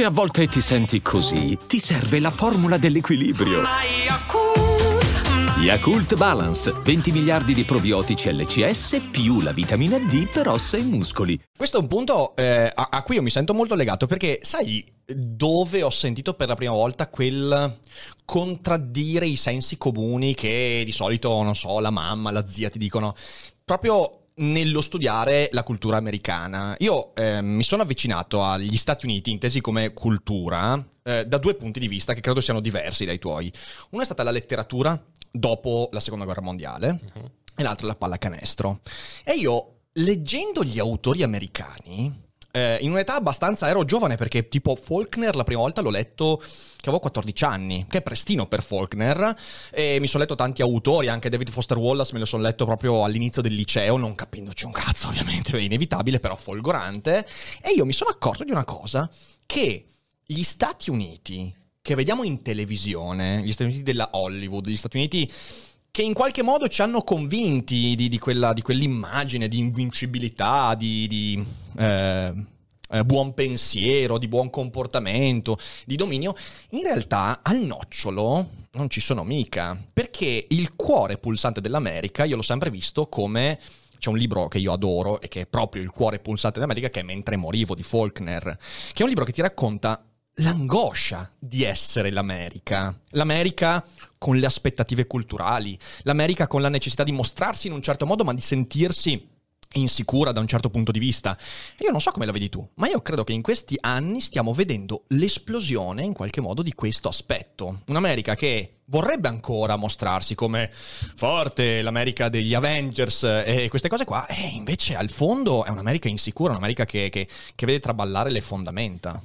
Se a volte ti senti così, ti serve la formula dell'equilibrio. Yakult Balance, 20 miliardi di probiotici LCS più la vitamina D per ossa e muscoli. Questo è un punto eh, a, a cui io mi sento molto legato perché sai dove ho sentito per la prima volta quel contraddire i sensi comuni che di solito, non so, la mamma, la zia ti dicono proprio nello studiare la cultura americana. Io eh, mi sono avvicinato agli Stati Uniti, intesi come cultura, eh, da due punti di vista che credo siano diversi dai tuoi. Uno è stata la letteratura dopo la seconda guerra mondiale uh-huh. e l'altro la pallacanestro. E io, leggendo gli autori americani, eh, in un'età abbastanza ero giovane perché tipo Faulkner la prima volta l'ho letto che avevo 14 anni, che è prestino per Faulkner e mi sono letto tanti autori, anche David Foster Wallace me lo sono letto proprio all'inizio del liceo, non capendoci un cazzo ovviamente, è inevitabile, però folgorante e io mi sono accorto di una cosa che gli Stati Uniti che vediamo in televisione, gli Stati Uniti della Hollywood, gli Stati Uniti che in qualche modo ci hanno convinti di, di, quella, di quell'immagine di invincibilità, di, di eh, eh, buon pensiero, di buon comportamento, di dominio, in realtà al nocciolo non ci sono mica, perché il cuore pulsante dell'America io l'ho sempre visto come c'è un libro che io adoro e che è proprio il cuore pulsante dell'America, che è Mentre morivo di Faulkner, che è un libro che ti racconta l'angoscia di essere l'America. L'America con le aspettative culturali, l'America con la necessità di mostrarsi in un certo modo, ma di sentirsi insicura da un certo punto di vista. Io non so come la vedi tu, ma io credo che in questi anni stiamo vedendo l'esplosione in qualche modo di questo aspetto. Un'America che vorrebbe ancora mostrarsi come forte, l'America degli Avengers e queste cose qua, e invece al fondo è un'America insicura, un'America che, che, che vede traballare le fondamenta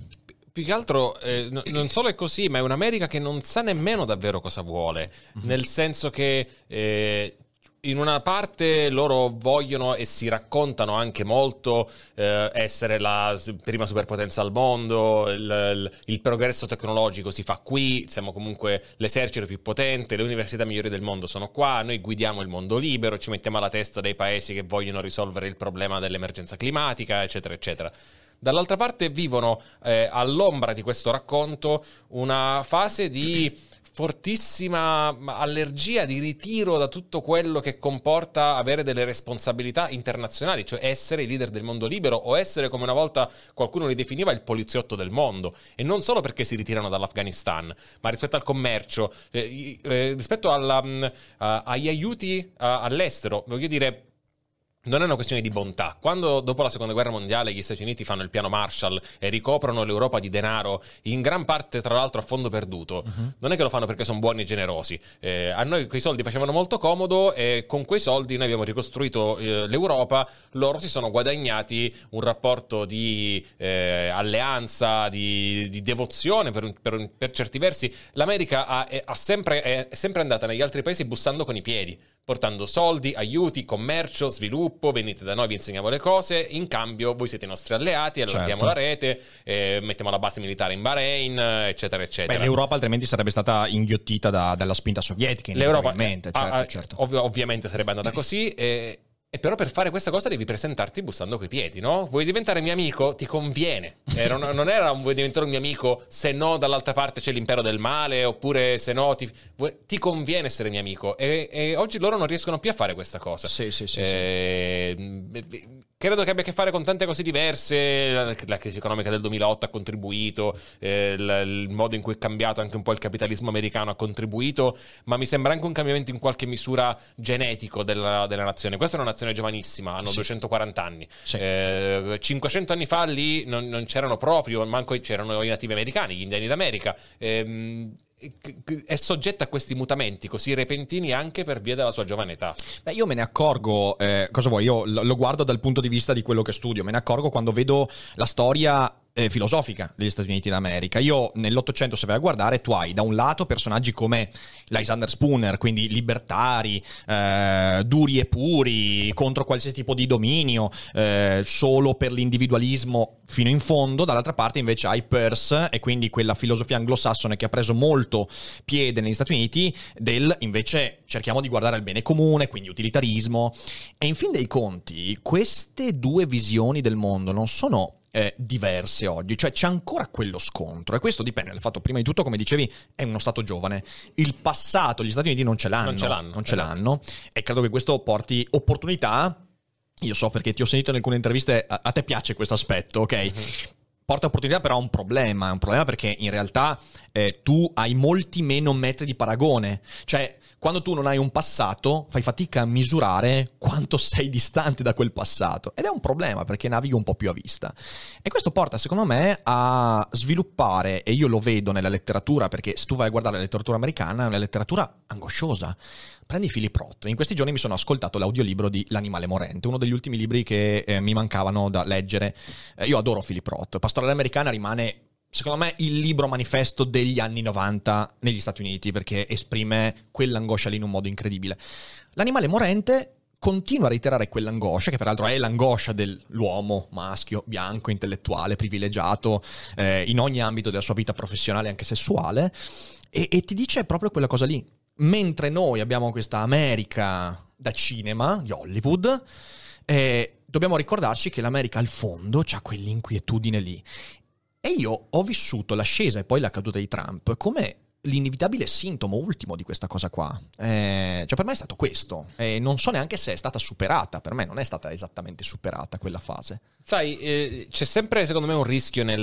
più che altro eh, n- non solo è così, ma è un'America che non sa nemmeno davvero cosa vuole, mm-hmm. nel senso che eh, in una parte loro vogliono e si raccontano anche molto eh, essere la prima superpotenza al mondo, il, il, il, progresso tecnologico si fa qui, siamo comunque l'esercito più potente, le università migliori del mondo sono qua, noi guidiamo il mondo libero, ci mettiamo alla testa dei paesi che vogliono risolvere il problema dell'emergenza climatica, eccetera, eccetera. Dall'altra parte vivono eh, all'ombra di questo racconto una fase di fortissima allergia di ritiro da tutto quello che comporta avere delle responsabilità internazionali, cioè essere i leader del mondo libero o essere come una volta qualcuno li definiva il poliziotto del mondo. E non solo perché si ritirano dall'Afghanistan, ma rispetto al commercio, eh, eh, rispetto alla, uh, agli aiuti uh, all'estero, voglio dire non è una questione di bontà. Quando dopo la seconda guerra mondiale gli Stati Uniti fanno il piano Marshall e ricoprono l'Europa di denaro, in gran parte tra l'altro a fondo perduto, uh-huh. non è che lo fanno perché sono buoni e generosi. Eh, a noi quei soldi facevano molto comodo e con quei soldi noi abbiamo ricostruito eh, l'Europa, loro si sono guadagnati un rapporto di eh, alleanza, di, di devozione per, per, per, certi versi. L'America ha, è, ha sempre, è sempre andata negli altri paesi bussando con i piedi portando soldi, aiuti, commercio, sviluppo, venite da noi, vi insegniamo le cose, in cambio voi siete i nostri alleati, allarghiamo certo. la rete, eh, mettiamo la base militare in Bahrain, eccetera, eccetera. Beh, l'Europa altrimenti sarebbe stata inghiottita da, dalla spinta sovietica, L'Europa, certo, ah, certo. Ov- ovviamente sarebbe andata così, e, e però per fare questa cosa devi presentarti bussando coi piedi, no? Vuoi diventare mio amico? Ti conviene. Era, non era un vuoi diventare un mio amico, se no dall'altra parte c'è l'impero del male, oppure se no ti, vuoi, ti conviene essere mio amico. E, e, oggi loro non riescono più a fare questa cosa. Sì, sì, sì. Eh, sì. Credo che abbia a che fare con tante cose diverse. La, la crisi economica del 2008 ha contribuito, eh, il, il, modo in cui è cambiato anche un po' il capitalismo americano ha contribuito, ma mi sembra anche un cambiamento in qualche misura genetico della, della nazione. Questa è una nazione giovanissima, hanno sì. 240 anni. Sì. Eh, 500 anni fa lì non, non, c'erano proprio, manco c'erano i nativi americani, gli indiani d'America. Eh, è soggetta a questi mutamenti così repentini anche per via della sua giovane età. Beh, io me ne accorgo, eh, cosa vuoi? Io lo guardo dal punto di vista di quello che studio, me ne accorgo quando vedo la storia eh, filosofica degli Stati Uniti d'America. Io nell'Ottocento, se vai a guardare, tu hai da un lato personaggi come Lysander Spooner, quindi libertari, eh, duri e puri, contro qualsiasi tipo di dominio, eh, solo per l'individualismo fino in fondo. Dall'altra parte invece hai Peirce e quindi quella filosofia anglosassone che ha preso molto piede negli Stati Uniti del invece cerchiamo di guardare al bene comune, quindi utilitarismo. E in fin dei conti, queste due visioni del mondo non sono eh, diverse oggi, cioè c'è ancora quello scontro e questo dipende dal fatto, prima di tutto, come dicevi, è uno Stato giovane. Il passato, gli Stati Uniti non ce l'hanno, Non ce l'hanno, non ce esatto. l'hanno e credo che questo porti opportunità. Io so perché ti ho sentito in alcune interviste, a, a te piace questo aspetto, ok? Mhm. Porta opportunità, però ha un problema. È un problema perché in realtà eh, tu hai molti meno metri di paragone. Cioè, quando tu non hai un passato, fai fatica a misurare quanto sei distante da quel passato. Ed è un problema perché navighi un po' più a vista. E questo porta, secondo me, a sviluppare, e io lo vedo nella letteratura, perché se tu vai a guardare la letteratura americana, è una letteratura angosciosa. Prendi Philip Roth. In questi giorni mi sono ascoltato l'audiolibro di L'animale morente, uno degli ultimi libri che eh, mi mancavano da leggere. Eh, io adoro Philip Roth. Pastorale americana rimane secondo me il libro manifesto degli anni 90 negli Stati Uniti perché esprime quell'angoscia lì in un modo incredibile. L'animale morente continua a reiterare quell'angoscia, che peraltro è l'angoscia dell'uomo maschio, bianco, intellettuale, privilegiato eh, in ogni ambito della sua vita professionale anche sessuale, e, e ti dice proprio quella cosa lì. Mentre noi abbiamo questa America da cinema, di Hollywood, eh, dobbiamo ricordarci che l'America al fondo ha quell'inquietudine lì. E io ho vissuto l'ascesa e poi la caduta di Trump come l'inevitabile sintomo ultimo di questa cosa qua. Eh, cioè per me è stato questo. E non so neanche se è stata superata. Per me non è stata esattamente superata quella fase. Sai, eh, c'è sempre secondo me un rischio nel,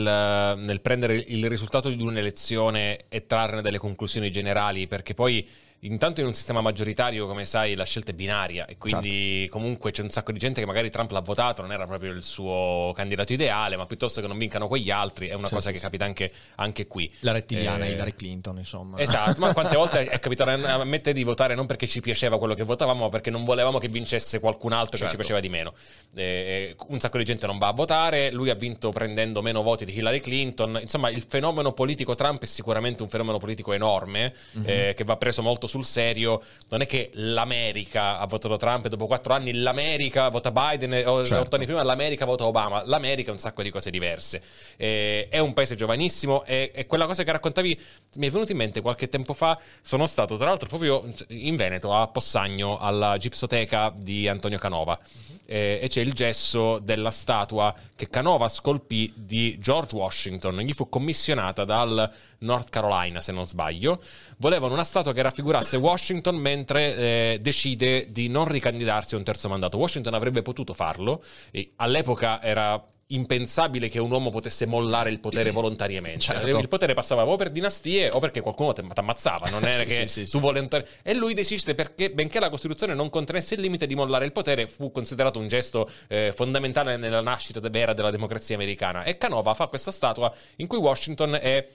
nel prendere il risultato di un'elezione e trarne delle conclusioni generali, perché poi intanto in un sistema maggioritario, come sai, la scelta è binaria e quindi comunque c'è un sacco di gente che magari Trump l'ha votato, non era proprio il suo candidato ideale, ma piuttosto che non vincano quegli altri, è una Sì, cosa sì, che capita anche, anche qui. La rettiliana Eh, Hillary Clinton, insomma. Esatto, ma quante volte è capitato a me e te di votare non perché ci piaceva quello che votavamo, ma perché non volevamo che vincesse qualcun altro che ci Certo. piaceva di meno. Eh, un sacco di gente non va a votare, lui ha vinto prendendo meno voti di Hillary Clinton. Insomma, il fenomeno politico Trump è sicuramente un fenomeno politico enorme Mhm. eh, che va preso molto sul serio. Non è che l'America ha votato Trump e dopo quattro anni l'America vota Biden e o- Certo. otto anni prima l'America vota Obama. L'America è un sacco di cose diverse. Eh, è un paese giovanissimo e, e quella cosa che raccontavi mi è venuto in mente qualche tempo fa. Sono stato tra l'altro proprio in Veneto a Possagno alla gipsoteca di Antonio Canova. Eh, e c'è il gesso della statua che Canova scolpì di George Washington. Gli fu commissionata dal North Carolina, se non sbaglio. Volevano una statua che raffigurasse Washington mentre eh, decide di non ricandidarsi a un terzo mandato. Washington avrebbe potuto farlo, e all'epoca era impensabile che un uomo potesse mollare il potere volontariamente. Certo. Il potere passava o per dinastie o perché qualcuno ti ammazzava, non era Sì, che sì, sì, tu volontari- E lui decise perché, benché la Costituzione non contenesse il limite di mollare il potere, fu considerato un gesto eh, fondamentale nella nascita vera della democrazia americana. E Canova fa questa statua in cui Washington è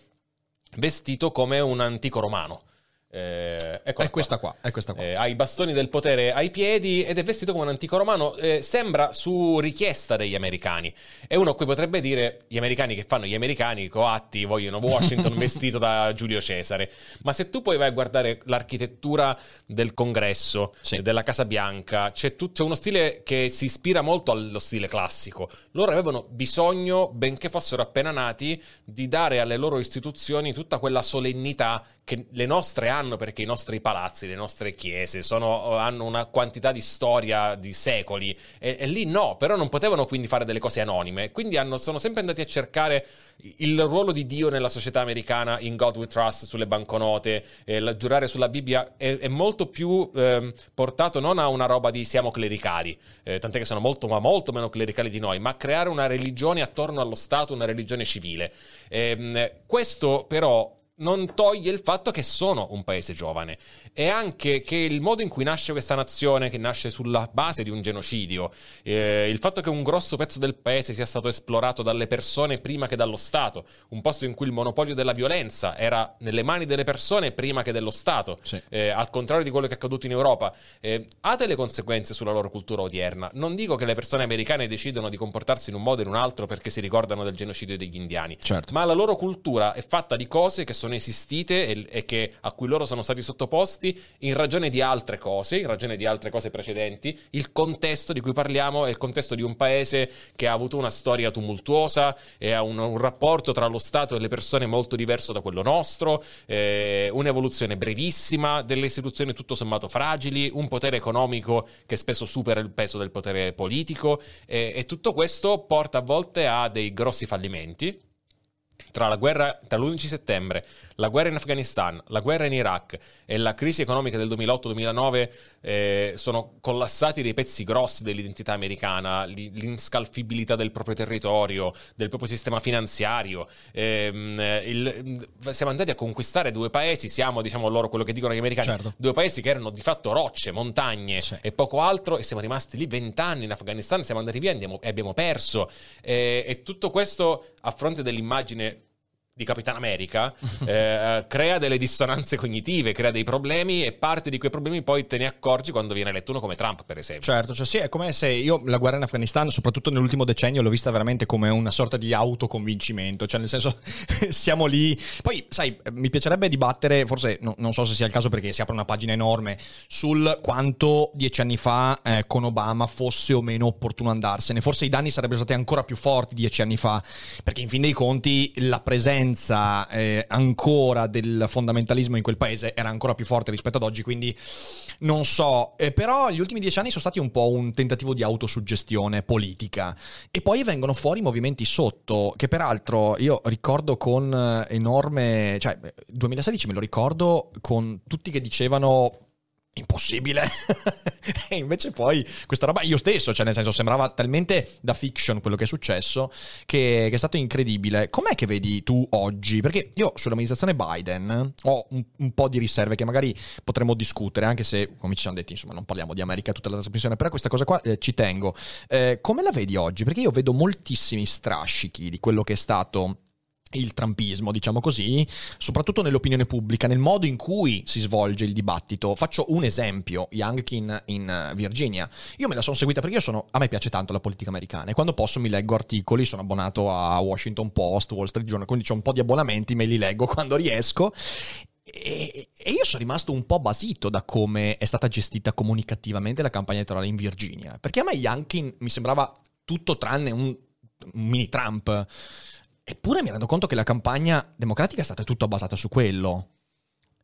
vestito come un antico romano. Eh, È questa qua, è questa qua. eh, ha i bastoni del potere ai piedi ed è vestito come un antico romano. eh, sembra su richiesta degli americani. E uno qui potrebbe dire: gli americani che fanno gli americani coatti vogliono Washington vestito da Giulio Cesare. Ma se tu poi vai a guardare l'architettura del congresso, Sì. della Casa Bianca, c'è, tut- c'è uno stile che si ispira molto allo stile classico. Loro avevano bisogno, benché fossero appena nati, di dare alle loro istituzioni tutta quella solennità che le nostre hanno perché i nostri palazzi, le nostre chiese sono- hanno una quantità di storia di secoli e, e lì no, però non potevano quindi fare delle cose anonime, quindi hanno- sono sempre andati a cercare il ruolo di Dio nella società americana in God We Trust sulle banconote, eh, giurare sulla Bibbia è, è molto più ehm, portato non a una roba di siamo clericali, eh, tant'è che sono molto ma molto meno clericali di noi, ma a creare una religione attorno allo Stato, una religione civile. Ehm, questo però non toglie il fatto che sono un paese giovane e anche che il modo in cui nasce questa nazione, che nasce sulla base di un genocidio, eh, il fatto che un grosso pezzo del paese sia stato esplorato dalle persone prima che dallo Stato, un posto in cui il monopolio della violenza era nelle mani delle persone prima che dello Stato, Sì. eh, al contrario di quello che è accaduto in Europa, eh, ha delle conseguenze sulla loro cultura odierna. Non dico che le persone americane decidono di comportarsi in un modo o in un altro perché si ricordano del genocidio degli indiani, Certo. ma la loro cultura è fatta di cose che sono sono esistite e, e che, a cui loro sono stati sottoposti in ragione di altre cose, in ragione di altre cose precedenti. Il contesto di cui parliamo è il contesto di un paese che ha avuto una storia tumultuosa e ha un, un rapporto tra lo Stato e le persone molto diverso da quello nostro, eh, un'evoluzione brevissima delle istituzioni tutto sommato fragili, un potere economico che spesso supera il peso del potere politico e, e tutto questo porta a volte a dei grossi fallimenti tra la guerra tra l'11 settembre, la guerra in Afghanistan, la guerra in Iraq e la crisi economica del 2008-2009 eh, sono collassati dei pezzi grossi dell'identità americana, l'inscalfibilità del proprio territorio, del proprio sistema finanziario. Eh, il, siamo andati a conquistare due paesi, siamo, diciamo loro quello che dicono gli americani, certo. due paesi che erano di fatto rocce, montagne sì. e poco altro e siamo rimasti lì vent'anni in Afghanistan, siamo andati via e abbiamo perso. Eh, e tutto questo a fronte dell'immagine di Capitan America eh, crea delle dissonanze cognitive, crea dei problemi e parte di quei problemi poi te ne accorgi quando viene eletto uno come Trump, per esempio. Certo, cioè sì, è come se io la guerra in Afghanistan, soprattutto nell'ultimo decennio, l'ho vista veramente come una sorta di autoconvincimento, cioè nel senso siamo lì. Poi, sai, mi piacerebbe dibattere, forse no, non so se sia il caso perché si apre una pagina enorme, sul quanto dieci anni fa eh, con Obama fosse o meno opportuno andarsene. Forse i danni sarebbero stati ancora più forti dieci anni fa, perché in fin dei conti la presenza presenza eh, ancora del fondamentalismo in quel paese era ancora più forte rispetto ad oggi, quindi non so, eh, però gli ultimi dieci anni sono stati un po' un tentativo di autosuggestione politica. E poi vengono fuori movimenti sotto, che peraltro io ricordo con eh, enorme, cioè 2016 me lo ricordo con tutti che dicevano impossibile. e invece poi questa roba io stesso, cioè nel senso sembrava talmente da fiction quello che è successo che, che, è stato incredibile. Com'è che vedi tu oggi? Perché io sull'amministrazione Biden ho un, un po' di riserve che magari potremmo discutere, anche se come ci siamo detti, insomma, non parliamo di America tutta la trasmissione, però questa cosa qua eh, ci tengo. Eh, come la vedi oggi? Perché io vedo moltissimi strascichi di quello che è stato il trumpismo, diciamo così, soprattutto nell'opinione pubblica, nel modo in cui si svolge il dibattito. Faccio un esempio, Youngkin in Virginia. Io me la sono seguita perché sono, a me piace tanto la politica americana e quando posso mi leggo articoli, sono abbonato a Washington Post, Wall Street Journal, quindi ho un po' di abbonamenti, me li leggo quando riesco. E, io sono rimasto un po' basito da come è stata gestita comunicativamente la campagna elettorale in Virginia, perché a me Youngkin mi sembrava tutto tranne un, un mini Trump. Eppure mi rendo conto che la campagna democratica è stata tutta basata su quello.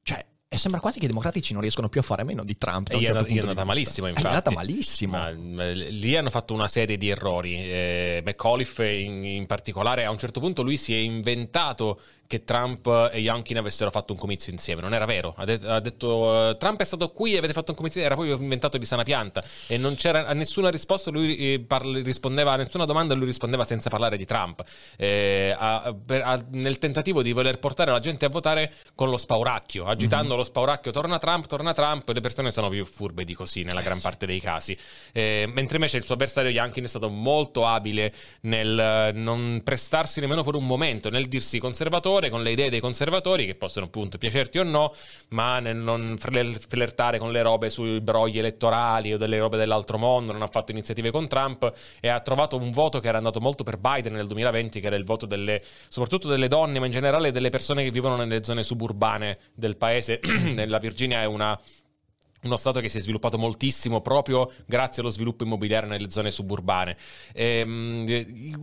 Cioè, e sembra quasi che i democratici non riescono più a fare meno di Trump. E gli, certo è andata malissimo, infatti. È andata malissimo. Ma, lì hanno fatto una serie di errori. Eh, McAuliffe in, in, particolare, a un certo punto lui si è inventato che Trump e Youngkin avessero fatto un comizio insieme. Non era vero. Ha, de- ha detto uh, Trump è stato qui e avete fatto un comizio. Era poi inventato di sana pianta. E non c'era a nessuna risposta. Lui eh, parla, rispondeva a nessuna domanda. Lui rispondeva senza parlare di Trump. Eh, a, per, a, nel tentativo di voler portare la gente a votare con lo spauracchio, agitando mm-hmm. lo spauracchio. Torna Trump, torna Trump. Le persone sono più furbe di così nella gran parte dei casi. Eh, mentre invece il suo avversario Youngkin è stato molto abile nel non prestarsi nemmeno per un momento, nel dirsi conservatore conservatore, con le idee dei conservatori, che possono appunto piacerti o no, ma nel non flirtare con le robe sui brogli elettorali o delle robe dell'altro mondo, non ha fatto iniziative con Trump e ha trovato un voto che era andato molto per Biden nel 2020, che era il voto delle, soprattutto delle donne, ma in generale delle persone che vivono nelle zone suburbane del paese. Nella Virginia è una uno Stato che si è sviluppato moltissimo proprio grazie allo sviluppo immobiliare nelle zone suburbane. Ehm,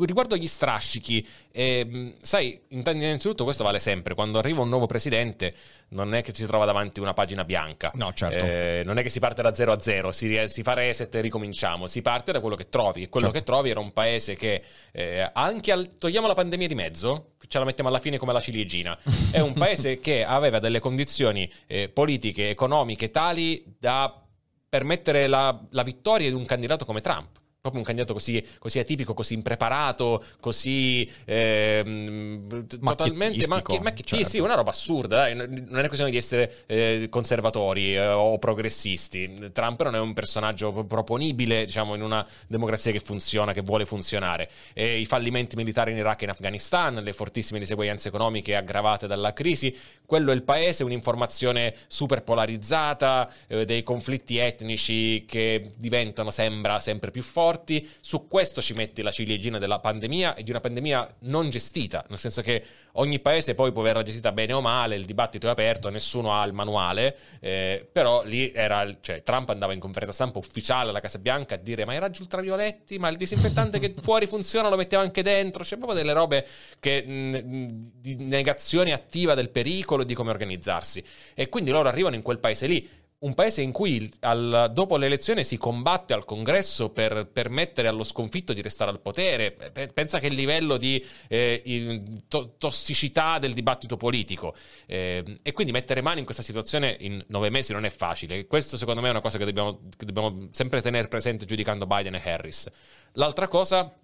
riguardo agli strascichi, ehm, sai, innanzitutto questo vale sempre, quando arriva un nuovo presidente non è che si trova davanti una pagina bianca, no, certo. eh, non è che si parte da 0 a 0, si, si, fa reset e ricominciamo, si parte da quello che trovi e quello certo. che trovi era un paese che eh, anche al, togliamo la pandemia di mezzo, ce la mettiamo alla fine come la ciliegina, è un paese che aveva delle condizioni eh, politiche, economiche tali da permettere la, la vittoria di un candidato come Trump proprio un candidato così, così, atipico, così impreparato, così eh, totalmente macchi, macchi, certo. sì, una roba assurda. Dai. Non è questione di essere eh, conservatori eh, o progressisti. Trump non è un personaggio proponibile, diciamo, in una democrazia che funziona, che vuole funzionare. E I fallimenti militari in Iraq e in Afghanistan, le fortissime diseguaglianze economiche aggravate dalla crisi, quello è il paese, un'informazione super polarizzata, eh, dei conflitti etnici che diventano, sembra, sempre più forti. Su questo ci metti la ciliegina della pandemia e di una pandemia non gestita, nel senso che ogni paese poi può averla gestita bene o male, il dibattito è aperto, nessuno ha il manuale, eh, però lì era, cioè Trump andava in conferenza stampa ufficiale alla Casa Bianca a dire ma i raggi ultravioletti, ma il disinfettante che fuori funziona lo mettiamo anche dentro, c'è proprio delle robe che, mh, di negazione attiva del pericolo e di come organizzarsi. E quindi loro arrivano in quel paese lì un paese in cui al, dopo l'elezione si combatte al congresso per permettere allo sconfitto di restare al potere. Pensa che il livello di eh, to- tossicità del dibattito politico. Eh, e quindi mettere mano in questa situazione in nove mesi non è facile. Questo secondo me è una cosa che dobbiamo, che dobbiamo sempre tenere presente giudicando Biden e Harris. L'altra cosa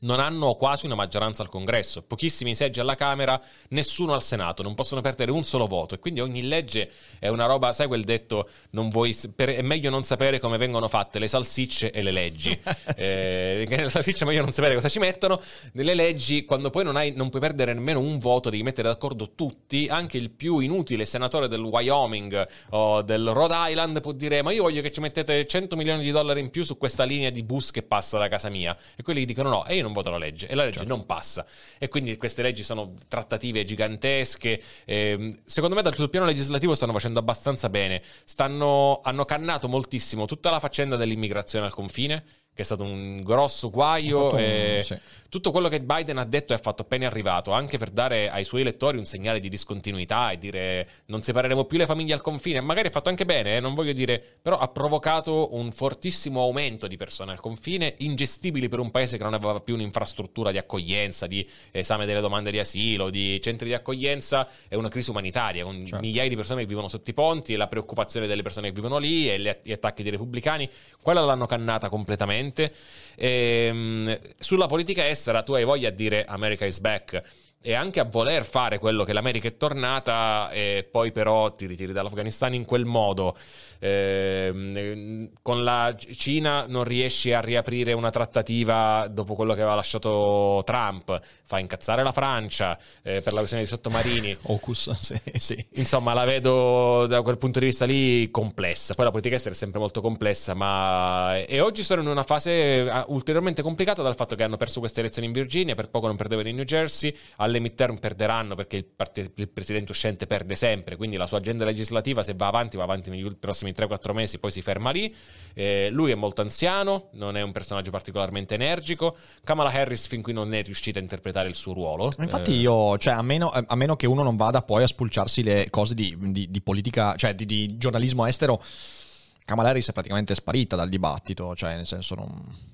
non hanno quasi una maggioranza al congresso, pochissimi seggi alla Camera, nessuno al Senato, non possono perdere un solo voto. E quindi ogni legge è una roba, sai quel detto, vuoi, per, è meglio non sapere come vengono fatte le salsicce e le leggi. eh, sì. Le salsicce è meglio non sapere cosa ci mettono, nelle leggi quando poi non, hai, non puoi perdere nemmeno un voto, devi mettere d'accordo tutti, anche il più inutile senatore del Wyoming o del Rhode Island può dire ma io voglio che ci mettete 100 milioni di dollari in più su questa linea di bus che passa da casa mia. E quelli dicono no, e io non voto la legge e la legge certo. non passa. E quindi queste leggi sono trattative gigantesche. Eh, secondo me, dal sul piano legislativo stanno facendo abbastanza bene. Stanno, hanno cannato moltissimo tutta la faccenda dell'immigrazione al confine che è stato un grosso guaio. Un, sì. Tutto quello che Biden ha detto e ha fatto appena arrivato, anche per dare ai suoi elettori un segnale di discontinuità e dire non separeremo più le famiglie al confine. Magari ha fatto anche bene, eh, non voglio dire, però ha provocato un fortissimo aumento di persone al confine, ingestibili per un paese che non aveva più un'infrastruttura di accoglienza, di esame delle domande di asilo, di centri di accoglienza. È una crisi umanitaria con certo. migliaia di persone che vivono sotto i ponti e la preoccupazione delle persone che vivono lì e gli attacchi dei repubblicani. Quella l'hanno cannata completamente. E, ehm, sulla politica estera tu hai voglia di dire America is back e anche a voler fare quello che l'America è tornata e poi però ti ritiri dall'Afghanistan in quel modo eh, con la Cina non riesci a riaprire una trattativa dopo quello che aveva lasciato Trump, fa incazzare la Francia eh, per la questione dei sottomarini. Ocus, sì, sì. Insomma, la vedo da quel punto di vista lì complessa. Poi la politica estera è sempre molto complessa, ma... E oggi sono in una fase ah, ulteriormente complicata dal fatto che hanno perso queste elezioni in Virginia, per poco non perdevano in New Jersey, alle midterm perderanno perché il, part- il presidente uscente perde sempre, quindi la sua agenda legislativa se va avanti va avanti negli prossimi prossimi 3-4 mesi, poi si ferma lì. Eh, lui è molto anziano, non è un personaggio particolarmente energico. Kamala Harris fin qui non è riuscita a interpretare il suo ruolo. Infatti, eh, io, cioè, a meno, a meno, che uno non vada poi a spulciarsi le cose di, di, di politica, cioè di, di giornalismo estero Kamala Harris è praticamente sparita dal dibattito, cioè nel senso non...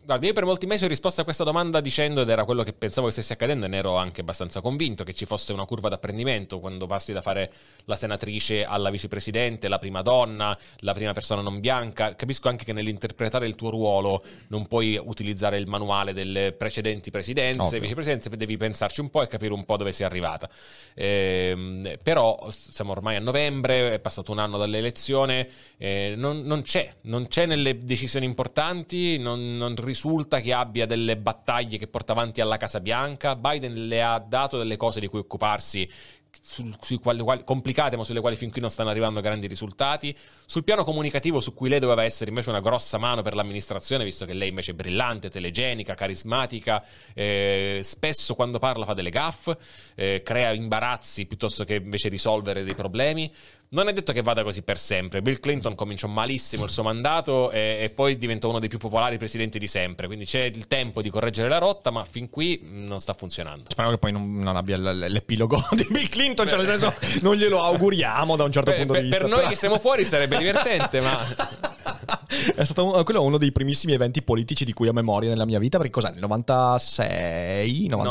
Guarda, io per molti mesi ho risposto a questa domanda dicendo, ed era quello che pensavo che stesse accadendo, e ne ero anche abbastanza convinto, che ci fosse una curva d'apprendimento quando passi da fare la senatrice alla vicepresidente, la prima donna, la prima persona non bianca. Capisco anche che nell'interpretare il tuo ruolo non puoi utilizzare il manuale delle precedenti presidenze, Ovvio. vicepresidenze, devi pensarci un po' e capire un po' dove sei arrivata. Eh, però siamo ormai a novembre, è passato un anno dall'elezione, eh, non, non c'è, non c'è nelle decisioni importanti, non, non, risulta che abbia delle battaglie che porta avanti alla Casa Bianca. Biden le ha dato delle cose di cui occuparsi su, sui quali, quali, complicate, ma sulle quali fin qui non stanno arrivando grandi risultati. Sul piano comunicativo, su cui lei doveva essere invece una grossa mano per l'amministrazione, visto che lei invece è brillante, telegenica, carismatica, eh, spesso quando parla fa delle gaffe, eh, crea imbarazzi piuttosto che invece risolvere dei problemi. Non è detto che vada così per sempre. Bill Clinton cominciò malissimo il suo mandato e, e, poi diventò uno dei più popolari presidenti di sempre. Quindi c'è il tempo di correggere la rotta, ma fin qui non sta funzionando. Spero che poi non, non abbia l'epilogo di Bill Clinton, cioè nel senso non glielo auguriamo da un certo Beh, punto per, di vista. Per noi però... che siamo fuori sarebbe divertente, ma... è stato un, quello uno dei primissimi eventi politici di cui ho memoria nella mia vita, perché cos'è? Nel 96? 90...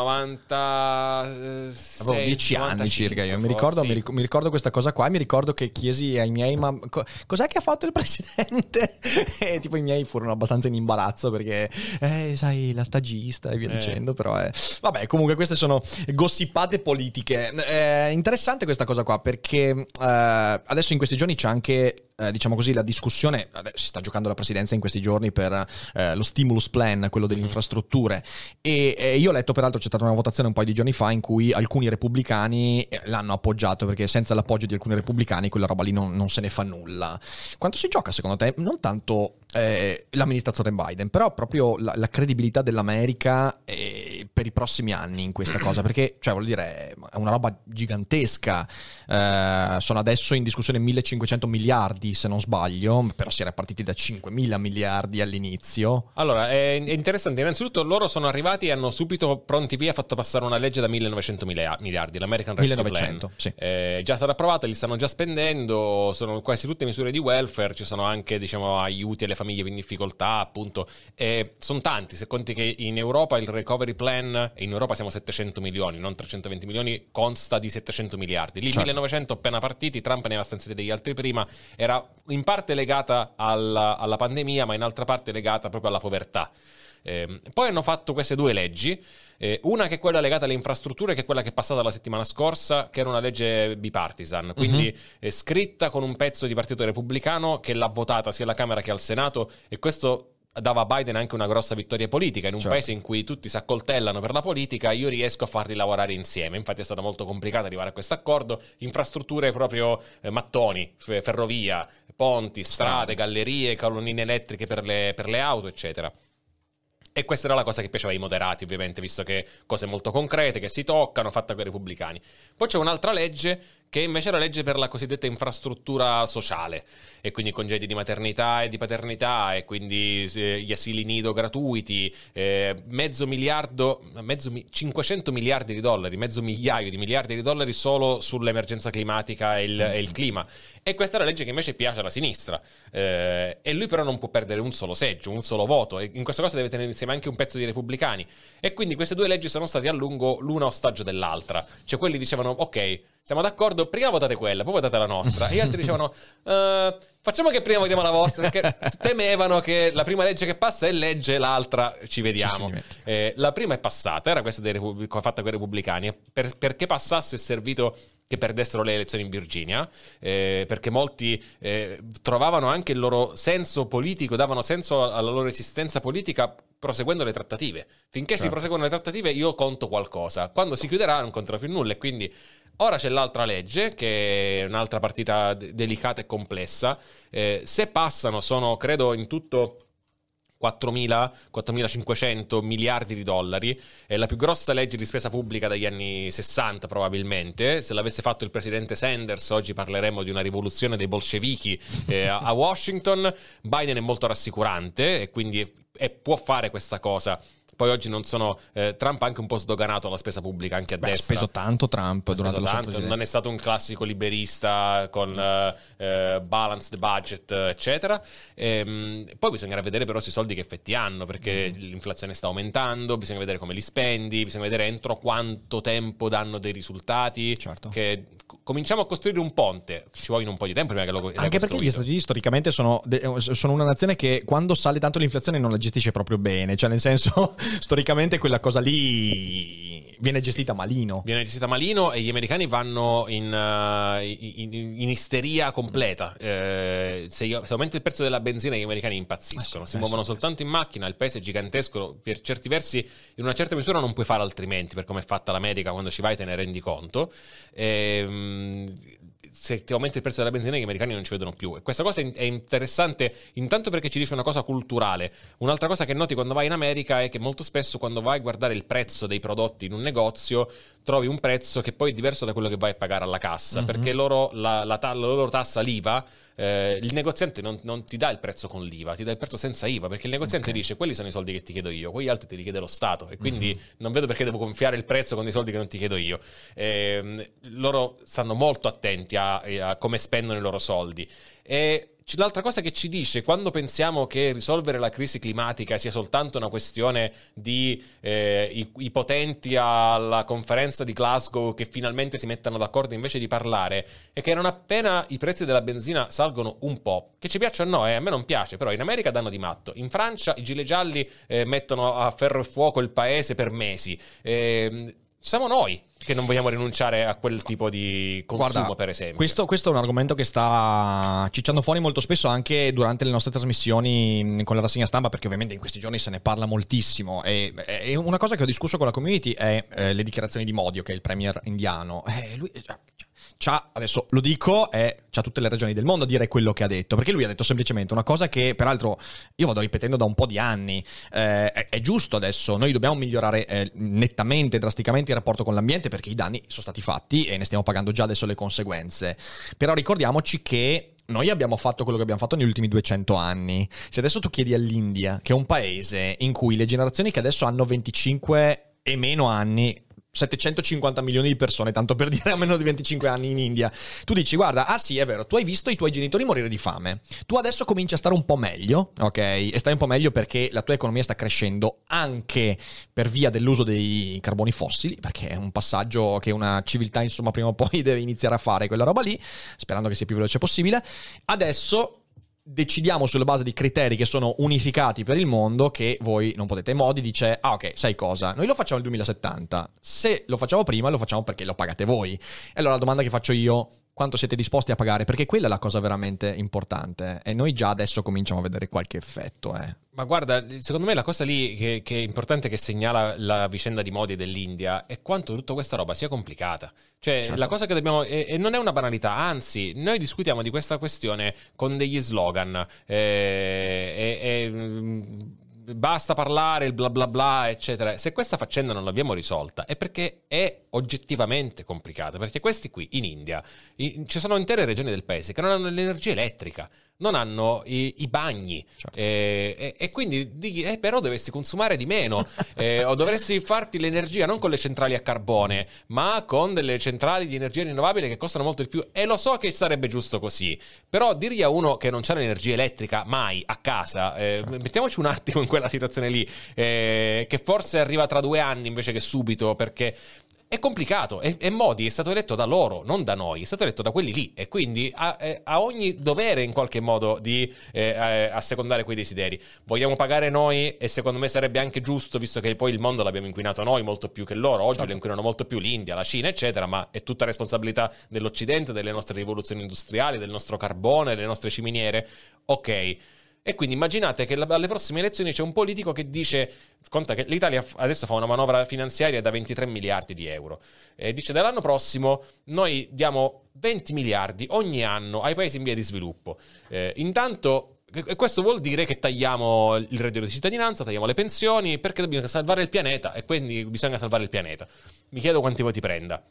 96, Avevo 10 anni circa io. Mi ricordo, sì. mi, ricordo, questa cosa qua, mi ricordo che chiesi ai miei, ma co- cos'è che ha fatto il presidente? e tipo i miei furono abbastanza in imbarazzo perché, eh, sai, la stagista e via eh. dicendo, però è... Vabbè, comunque queste sono gossipate politiche. È interessante questa cosa qua perché eh, adesso in questi giorni c'è anche eh, diciamo così, la discussione, si sta giocando la presidenza in questi giorni per eh, lo stimulus plan, quello delle mm. infrastrutture, e eh, io ho letto peraltro c'è stata una votazione un paio di giorni fa in cui alcuni repubblicani eh, l'hanno appoggiato perché senza l'appoggio di alcuni repubblicani quella roba lì non, non se ne fa nulla. Quanto si gioca secondo te? Non tanto eh, l'amministrazione Biden, però proprio la, la credibilità dell'America eh, per i prossimi anni in questa cosa, perché cioè, vuol dire è una roba gigantesca, eh, sono adesso in discussione 1500 miliardi se non sbaglio, però si era partiti da 5000 miliardi all'inizio. Allora, è, interessante, innanzitutto loro sono arrivati e hanno subito pronti via fatto passare una legge da 1900 miliardi, l'American Rescue 1900, Plan. Sì. È già stata approvata, li stanno già spendendo, sono quasi tutte misure di welfare, ci sono anche diciamo aiuti alle famiglie in difficoltà, appunto. E sono tanti, se conti che in Europa il recovery plan, in Europa siamo 700 milioni, non 320 milioni, consta di 700 miliardi. Lì certo. 1900 appena partiti, Trump ne aveva stanziati degli altri prima, era in parte legata alla, alla pandemia, ma in altra parte legata proprio alla povertà. Eh, poi hanno fatto queste due leggi, eh, una che è quella legata alle infrastrutture, che è quella che è passata la settimana scorsa, che era una legge bipartisan, quindi mm-hmm. scritta con un pezzo di Partito Repubblicano che l'ha votata sia alla Camera che al Senato e questo dava a Biden anche una grossa vittoria politica. In un certo. paese in cui tutti si accoltellano per la politica, io riesco a farli lavorare insieme. Infatti è stato molto complicato arrivare a questo accordo. Infrastrutture proprio eh, mattoni, ferrovia, ponti, strade, gallerie, colonnine elettriche per le, per le auto, eccetera. E questa era la cosa che piaceva ai moderati, ovviamente, visto che cose molto concrete, che si toccano, fatte con i repubblicani. Poi c'è un'altra legge che invece la legge per la cosiddetta infrastruttura sociale, e quindi congedi di maternità e di paternità, e quindi eh, gli asili nido gratuiti, eh, mezzo miliardo, mezzo, 500 miliardi di dollari, mezzo migliaio di miliardi di dollari solo sull'emergenza climatica e il, e il clima. E questa è la legge che invece piace alla sinistra. Eh, e lui però non può perdere un solo seggio, un solo voto, e in questo caso deve tenere insieme anche un pezzo di repubblicani. E quindi queste due leggi sono state a lungo l'una ostaggio dell'altra. Cioè quelli dicevano, ok, siamo d'accordo, prima votate quella, poi votate la nostra. E gli altri dicevano, uh, facciamo che prima votiamo la vostra, perché temevano che la prima legge che passa è legge, l'altra ci vediamo. Ci eh, la prima è passata, era questa dei Repub- fatta con i repubblicani, per, perché passasse è servito che perdessero le elezioni in Virginia, eh, perché molti eh, trovavano anche il loro senso politico, davano senso alla loro esistenza politica proseguendo le trattative. Finché certo. si proseguono le trattative io conto qualcosa, quando si chiuderà non conterò più nulla e quindi Ora c'è l'altra legge, che è un'altra partita delicata e complessa. Eh, se passano, sono credo in tutto 4.000-4.500 miliardi di dollari. È la più grossa legge di spesa pubblica dagli anni 60 probabilmente. Se l'avesse fatto il presidente Sanders, oggi parleremmo di una rivoluzione dei bolscevichi eh, a Washington. Biden è molto rassicurante e quindi è, può fare questa cosa poi oggi non sono. Eh, Trump ha anche un po' sdoganato la spesa pubblica anche a Beh, destra. Ha speso tanto Trump ha durante la tanto, sua Non è stato un classico liberista con eh, eh, balanced budget, eccetera. E, ehm, poi bisognerà vedere però se i soldi che effetti hanno, perché mm. l'inflazione sta aumentando, bisogna vedere come li spendi, bisogna vedere entro quanto tempo danno dei risultati. Certo. Che cominciamo a costruire un ponte. Ci vogliono un po' di tempo prima che lo Anche perché gli Stati Uniti storicamente sono, sono una nazione che quando sale tanto l'inflazione non la gestisce proprio bene. Cioè, nel senso storicamente quella cosa lì viene gestita malino. Viene gestita malino e gli americani vanno in, uh, in, in isteria completa. Eh, se, io, se, aumenta il prezzo della benzina, gli americani impazziscono. Eh, si eh, muovono soltanto in macchina, il paese è gigantesco. Per certi versi, in una certa misura, non puoi fare altrimenti, per come è fatta l'America, quando ci vai te ne rendi conto. E, se ti aumenta il prezzo della benzina gli americani non ci vedono più. E questa cosa è interessante intanto perché ci dice una cosa culturale. Un'altra cosa che noti quando vai in America è che molto spesso quando vai a guardare il prezzo dei prodotti in un negozio trovi un prezzo che poi è diverso da quello che vai a pagare alla cassa, mm-hmm. perché loro, la, la, la, loro tassa, l'IVA, eh, il negoziante non, non, ti dà il prezzo con l'IVA, ti dà il prezzo senza IVA, perché il negoziante okay. dice quelli sono i soldi che ti chiedo io, quegli altri te li chiede lo Stato e quindi mm-hmm. non vedo perché devo gonfiare il prezzo con i soldi che non ti chiedo io. Eh, loro stanno molto attenti a, a come spendono i loro soldi. E L'altra cosa che ci dice, quando pensiamo che risolvere la crisi climatica sia soltanto una questione di eh, i, i, potenti alla conferenza di Glasgow che finalmente si mettano d'accordo invece di parlare, è che non appena i prezzi della benzina salgono un po', che ci piaccia o no, eh, a me non piace, però in America danno di matto, in Francia i gilet gialli eh, mettono a ferro e fuoco il paese per mesi. Eh, siamo noi che non vogliamo rinunciare a quel tipo di consumo, Guarda, per esempio. Questo, questo, è un argomento che sta cicciando fuori molto spesso anche durante le nostre trasmissioni con la rassegna stampa, perché ovviamente in questi giorni se ne parla moltissimo. E, e una cosa che ho discusso con la community è eh, le dichiarazioni di Modio, che è il premier indiano. Eh, lui, cioè, c'ha, adesso lo dico, è, c'ha tutte le ragioni del mondo a dire quello che ha detto, perché lui ha detto semplicemente una cosa che peraltro io vado ripetendo da un po' di anni, eh, è, è, giusto adesso, noi dobbiamo migliorare eh, nettamente, drasticamente il rapporto con l'ambiente perché i danni sono stati fatti e ne stiamo pagando già adesso le conseguenze, però ricordiamoci che noi abbiamo fatto quello che abbiamo fatto negli ultimi 200 anni. Se adesso tu chiedi all'India, che è un paese in cui le generazioni che adesso hanno 25 e meno anni 750 milioni di persone, tanto per dire a meno di 25 anni in India. Tu dici, guarda, ah sì, è vero, tu hai visto i tuoi genitori morire di fame. Tu adesso cominci a stare un po' meglio, ok? E stai un po' meglio perché la tua economia sta crescendo anche per via dell'uso dei carboni fossili, perché è un passaggio che una civiltà, insomma, prima o poi deve iniziare a fare quella roba lì, sperando che sia più veloce possibile. Adesso decidiamo sulla base di criteri che sono unificati per il mondo che voi non potete. Modi dice, ah ok, sai cosa? Noi lo facciamo nel 2070. Se lo facciamo prima, lo facciamo perché lo pagate voi. E allora la domanda che faccio io, quanto siete disposti a pagare? Perché quella è la cosa veramente importante. E noi già adesso cominciamo a vedere qualche effetto. Eh. Ma guarda, secondo me la cosa lì che, che, è importante che segnala la vicenda di Modi dell'India è quanto tutta questa roba sia complicata. Cioè, certo. la cosa che dobbiamo. E, e, non è una banalità, anzi, noi discutiamo di questa questione con degli slogan. Eh, e, mm, basta parlare, il bla bla bla, eccetera. Se questa faccenda non l'abbiamo risolta è perché è oggettivamente complicata. Perché questi qui in India in, ci sono intere regioni del paese che non hanno l'energia elettrica non hanno i, i bagni certo. eh, e, e, quindi digli, eh, però dovresti consumare di meno eh, o dovresti farti l'energia non con le centrali a carbone ma con delle centrali di energia rinnovabile che costano molto di più e lo so che sarebbe giusto così però dirgli a uno che non c'è l'energia elettrica mai a casa eh, certo. mettiamoci un attimo in quella situazione lì eh, che forse arriva tra due anni invece che subito perché è complicato e, e, Modi è stato eletto da loro, non da noi, è stato eletto da quelli lì e quindi ha, eh, ha ogni dovere in qualche modo di eh, eh, assecondare quei desideri. Vogliamo pagare noi e secondo me sarebbe anche giusto, visto che poi il mondo l'abbiamo inquinato noi molto più che loro, oggi certo. lo inquinano molto più l'India, la Cina, eccetera, ma è tutta responsabilità dell'Occidente, delle nostre rivoluzioni industriali, del nostro carbone, delle nostre ciminiere. Ok e quindi immaginate che alle prossime elezioni c'è un politico che dice, conta che l'Italia adesso fa una manovra finanziaria da 23 miliardi di euro, e dice dall'anno prossimo noi diamo 20 miliardi ogni anno ai paesi in via di sviluppo. Eh, intanto questo vuol dire che tagliamo il reddito di cittadinanza, tagliamo le pensioni, perché dobbiamo salvare il pianeta e quindi bisogna salvare il pianeta. Mi chiedo quanti voti prenda.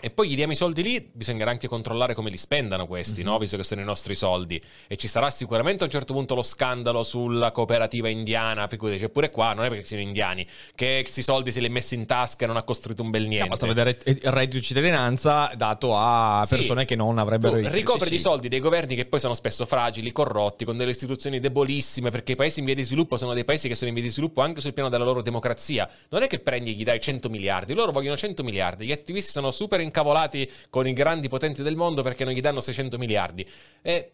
E poi gli diamo i soldi lì, bisognerà anche controllare come li spendano questi, mm-hmm. no? visto che sono i nostri soldi. E ci sarà sicuramente a un certo punto lo scandalo sulla cooperativa indiana, dice pure qua, non è perché siano indiani, che questi soldi se li ha messi in tasca e non ha costruito un bel niente. No, basta vedere il reddito di cittadinanza dato a persone sì. che non avrebbero... Tu ricopri sì, di sì. soldi dei governi che poi sono spesso fragili, corrotti, con delle istituzioni debolissime, perché i paesi in via di sviluppo sono dei paesi che sono in via di sviluppo anche sul piano della loro democrazia. Non è che prendi e gli dai 100 miliardi, loro vogliono 100 miliardi, gli attivisti sono super incavolati con i grandi potenti del mondo perché non gli danno 600 miliardi. E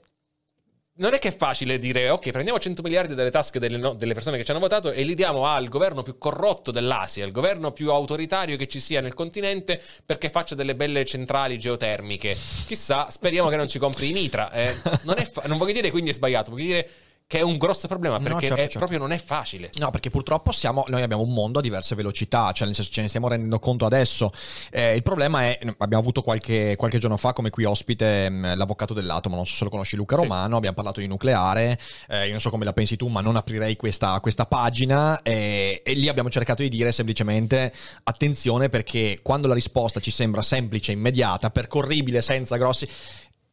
non è che è facile dire ok, prendiamo 100 miliardi dalle tasche delle, no, delle, persone che ci hanno votato e li diamo al governo più corrotto dell'Asia, il governo più autoritario che ci sia nel continente perché faccia delle belle centrali geotermiche. Chissà, speriamo che non ci compri i Nitra. Eh, non, fa- non voglio dire quindi è sbagliato, voglio dire che è un grosso problema perché no, certo, certo. proprio non è facile. No, perché purtroppo siamo, noi abbiamo un mondo a diverse velocità, cioè nel senso ce ne stiamo rendendo conto adesso. Eh, il problema è, abbiamo avuto qualche, qualche, giorno fa come qui ospite mh, mm, l'avvocato dell'atomo, non so se lo conosci Luca Romano, sì. abbiamo parlato di nucleare, eh, io non so come la pensi tu, ma non aprirei questa, questa pagina e, e lì abbiamo cercato di dire semplicemente attenzione perché quando la risposta ci sembra semplice, immediata, percorribile, senza grossi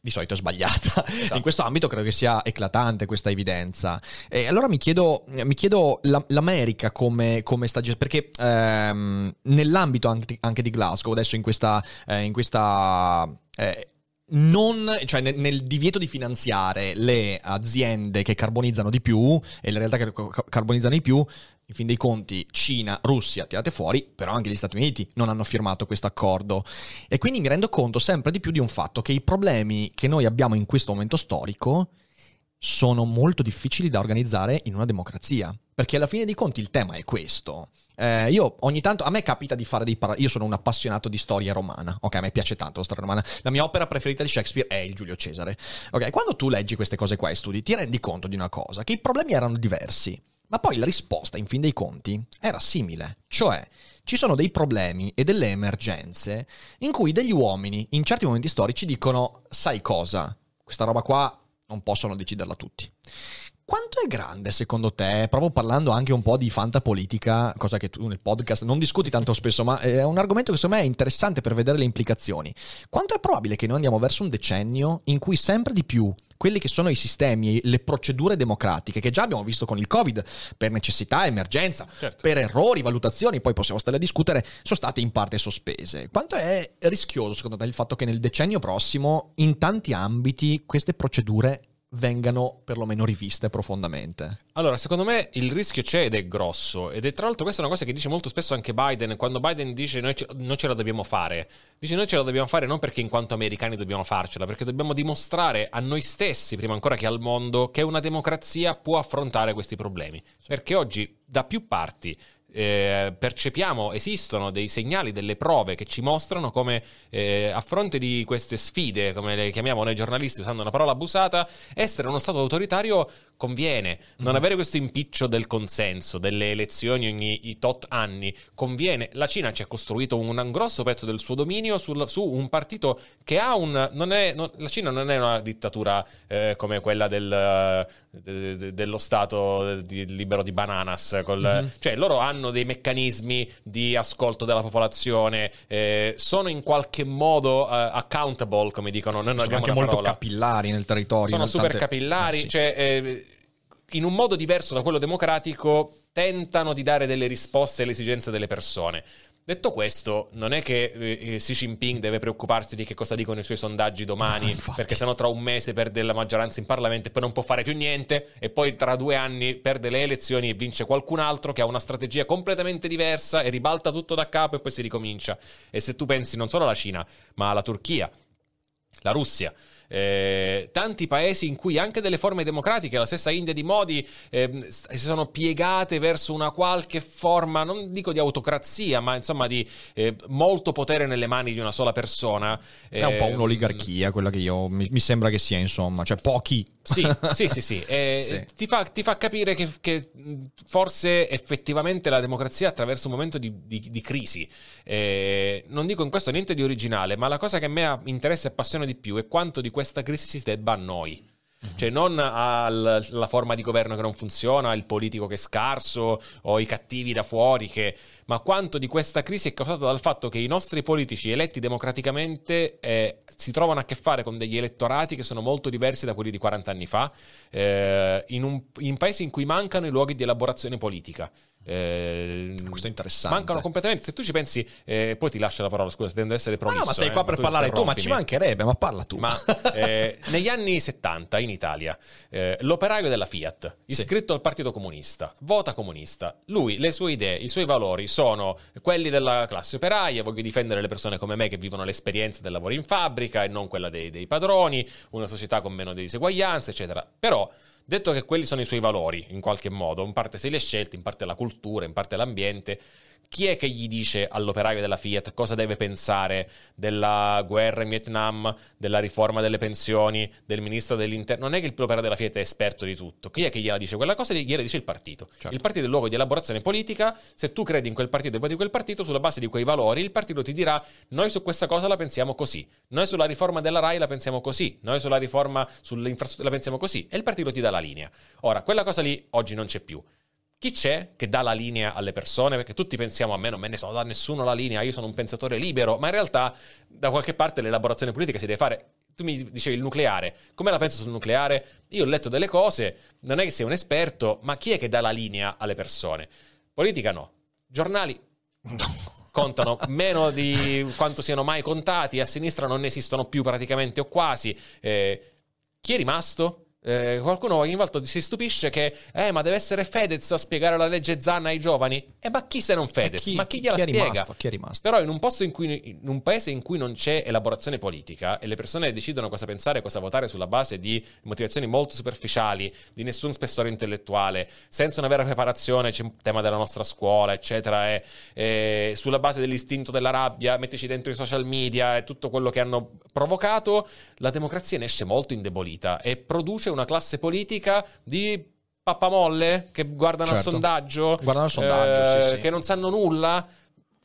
di solito è sbagliata. Esatto. In questo ambito credo che sia eclatante questa evidenza. E allora mi chiedo, mi chiedo l'America come, come sta gestendo, perché ehm, nell'ambito anche, anche, di Glasgow, adesso in questa... Eh, in questa eh, non, cioè nel, nel, divieto di finanziare le aziende che carbonizzano di più e le realtà che carbonizzano di più, in fin dei conti Cina, Russia tirate fuori, però anche gli Stati Uniti non hanno firmato questo accordo. E quindi mi rendo conto sempre di più di un fatto che i problemi che noi abbiamo in questo momento storico sono molto difficili da organizzare in una democrazia. Perché alla fine dei conti il tema è questo. Eh, io ogni tanto, a me capita di fare dei paragoni, io sono un appassionato di storia romana, ok, a me piace tanto la storia romana, la mia opera preferita di Shakespeare è il Giulio Cesare, ok, quando tu leggi queste cose qua e studi ti rendi conto di una cosa, che i problemi erano diversi, ma poi la risposta in fin dei conti era simile, cioè ci sono dei problemi e delle emergenze in cui degli uomini in certi momenti storici dicono, sai cosa, questa roba qua non possono deciderla tutti. Quanto è grande secondo te, proprio parlando anche un po' di fantapolitica, cosa che tu nel podcast non discuti tanto spesso, ma è un argomento che secondo me è interessante per vedere le implicazioni. Quanto è probabile che noi andiamo verso un decennio in cui sempre di più quelli che sono i sistemi, le procedure democratiche, che già abbiamo visto con il Covid, per necessità, emergenza, certo. per errori, valutazioni, poi possiamo stare a discutere, sono state in parte sospese. Quanto è rischioso secondo te il fatto che nel decennio prossimo, in tanti ambiti, queste procedure vengano perlomeno riviste profondamente. Allora, secondo me il rischio c'è ed è grosso. Ed è tra l'altro questa è una cosa che dice molto spesso anche Biden. Quando Biden dice noi ce, noi ce la dobbiamo fare, dice noi ce la dobbiamo fare non perché in quanto americani dobbiamo farcela, perché dobbiamo dimostrare a noi stessi, prima ancora che al mondo, che una democrazia può affrontare questi problemi. Perché oggi da più parti eh, percepiamo, esistono dei segnali, delle prove che ci mostrano come eh, a fronte di queste sfide, come le chiamiamo noi giornalisti usando una parola abusata, essere uno Stato autoritario conviene. Non mm-hmm. avere questo impiccio del consenso, delle elezioni ogni tot anni, conviene. La Cina ci ha costruito un, un grosso pezzo del suo dominio sul, su un partito che ha un... Non è, non, la Cina non è una dittatura eh, come quella del, de, de, dello Stato di, libero di bananas, col, mm-hmm. cioè loro hanno dei meccanismi di ascolto della popolazione, eh, sono in qualche modo uh, accountable, come dicono. Noi sono anche molto parola. capillari nel territorio. Sono super tante... capillari, eh, sì. cioè... Eh, in un modo diverso da quello democratico, tentano di dare delle risposte alle esigenze delle persone. Detto questo, non è che eh, Xi Jinping deve preoccuparsi di che cosa dicono i suoi sondaggi domani, no, perché sennò tra un mese perde la maggioranza in Parlamento e poi non può fare più niente, e poi tra due anni perde le elezioni e vince qualcun altro che ha una strategia completamente diversa e ribalta tutto da capo e poi si ricomincia. E se tu pensi non solo alla Cina, ma alla Turchia, la Russia, eh, tanti paesi in cui anche delle forme democratiche, la stessa India di Modi, eh, si sono piegate verso una qualche forma, non dico di autocrazia, ma insomma di eh, molto potere nelle mani di una sola persona. È un po' eh, un'oligarchia quella che io mi, mi sembra che sia, insomma, cioè pochi sì, sì, sì, sì. Eh, sì. Ti, fa, ti, fa, capire che, che, forse effettivamente la democrazia attraverso un momento di, di, di crisi. Eh, non dico in questo niente di originale, ma la cosa che a me interessa e appassiona di più è quanto di questa crisi si debba a noi. Cioè non alla forma di governo che non funziona, il politico che è scarso o i cattivi da fuori, che... ma quanto di questa crisi è causata dal fatto che i nostri politici eletti democraticamente eh, si trovano a che fare con degli elettorati che sono molto diversi da quelli di 40 anni fa, eh, in, un, in paesi in cui mancano i luoghi di elaborazione politica. Eh, Questo è interessante. Mancano completamente. Se tu ci pensi, eh, poi ti lascio la parola. Scusa, tendo ad essere promesso. Ma, no, ma sei eh, qua per parlare tu, ma ci mancherebbe, ma parla tu. Ma eh, negli anni 70 in Italia, eh, l'operaio della Fiat, iscritto sì. al Partito Comunista, vota comunista. Lui, le sue idee, i suoi valori sono quelli della classe operaia. Voglio difendere le persone come me che vivono l'esperienza del lavoro in fabbrica e non quella dei, dei padroni, una società con meno diseguaglianze, eccetera. Però Detto che quelli sono i suoi valori, in qualche modo, in parte se li ha scelti, in parte la cultura, in parte l'ambiente, chi è che gli dice all'operaio della Fiat cosa deve pensare della guerra in Vietnam, della riforma delle pensioni, del ministro dell'interno? Non è che l'operaio della Fiat è esperto di tutto. Chi è che gliela dice quella cosa? Gliela dice il partito. Certo. Il partito è il luogo di elaborazione politica. Se tu credi in quel partito e voti quel partito, sulla base di quei valori, il partito ti dirà: Noi su questa cosa la pensiamo così. Noi sulla riforma della RAI la pensiamo così. Noi sulla riforma sull'infrastruttura la pensiamo così. E il partito ti dà la linea. Ora, quella cosa lì oggi non c'è più. Chi c'è che dà la linea alle persone? Perché tutti pensiamo a me non me ne so da nessuno la linea, io sono un pensatore libero, ma in realtà da qualche parte l'elaborazione politica si deve fare. Tu mi dicevi il nucleare, come la penso sul nucleare? Io ho letto delle cose, non è che sei un esperto, ma chi è che dà la linea alle persone? Politica no. Giornali no. contano meno di quanto siano mai contati, a sinistra non esistono più praticamente o quasi. Eh, chi è rimasto? Eh, qualcuno ogni volta si stupisce che, eh, ma deve essere Fedez a spiegare la legge Zanna ai giovani. E eh, ma chi se non Fedez? chi- ma chi chi gliela è spiega? rimasto? Chi è rimasto? Però in un, posto in, cui, in un paese in cui non c'è elaborazione politica e le persone decidono cosa pensare e cosa votare sulla base di motivazioni molto superficiali, di nessun spessore intellettuale, senza una vera preparazione, c'è un tema della nostra scuola, eccetera, e, e sulla base dell'istinto della rabbia, mettici dentro i social media e tutto quello che hanno provocato, la democrazia ne esce molto indebolita e produce una classe politica di pappamolle che guardano al Certo. sondaggio, Guardano al sondaggio, eh, sì, sì. che non sanno nulla.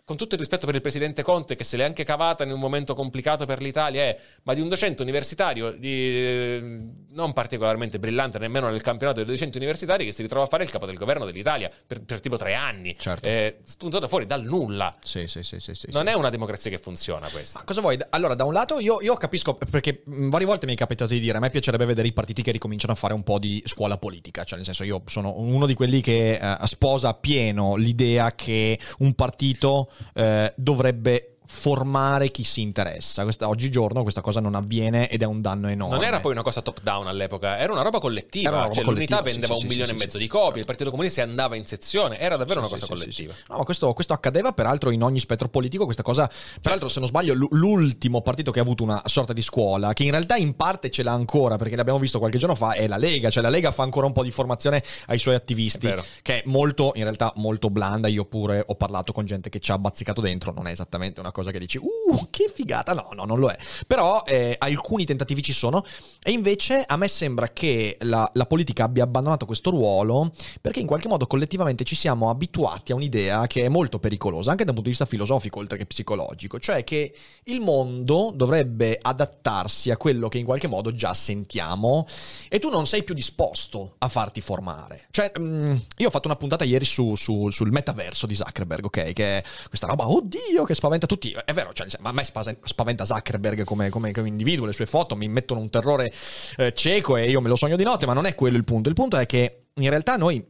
Con tutto il rispetto per il presidente Conte, che se l'è anche cavata in un momento complicato per l'Italia, è ma di un docente universitario di, eh, non particolarmente brillante nemmeno nel campionato dei docenti universitari, che si ritrova a fare il capo del governo dell'Italia per, per tipo tre anni, Certo. eh, spuntato fuori dal nulla. Sì, sì, sì, sì, sì, Non sì. è una democrazia che funziona questa. Ma cosa vuoi? Allora, da un lato io, io capisco, perché mh, varie volte mi è capitato di dire, a me piacerebbe vedere i partiti che ricominciano a fare un po' di scuola politica, cioè nel senso io sono uno di quelli che eh, sposa appieno l'idea che un partito eh, dovrebbe formare chi si interessa. Questa, oggigiorno questa cosa non avviene ed è un danno enorme. Non era poi una cosa top down all'epoca, era una roba collettiva. Una roba cioè, collettiva, l'unità vendeva sì, un sì, milione sì, e mezzo di copie, il Partito Comunista andava in sezione, era davvero una cosa collettiva. No, ma questo, questo accadeva peraltro in ogni spettro politico, questa cosa, peraltro se non sbaglio, l'ultimo partito che ha avuto una sorta di scuola, che in realtà in parte ce l'ha ancora, perché l'abbiamo visto qualche giorno fa, è la Lega, cioè la Lega fa ancora un po' di formazione ai suoi attivisti, che è molto, in realtà molto blanda, io pure ho parlato con gente che ci ha bazzicato dentro, non è esattamente una cosa che dici, uh, che figata, no, no, non lo è, però eh, alcuni tentativi ci sono, e invece a me sembra che la, la politica abbia abbandonato questo ruolo perché in qualche modo collettivamente ci siamo abituati a un'idea che è molto pericolosa, anche da un punto di vista filosofico oltre che psicologico, cioè che il mondo dovrebbe adattarsi a quello che in qualche modo già sentiamo e tu non sei più disposto a farti formare. Cioè, mm, io ho fatto una puntata ieri su- su- sul metaverso di Zuckerberg, ok? Che è questa roba, oddio, che spaventa tutti. È vero, cioè, a me spaventa Zuckerberg come, come- come individuo, le sue foto mi mettono un terrore eh, cieco e io me lo sogno di notte, ma non è quello il punto. Il punto è che in realtà noi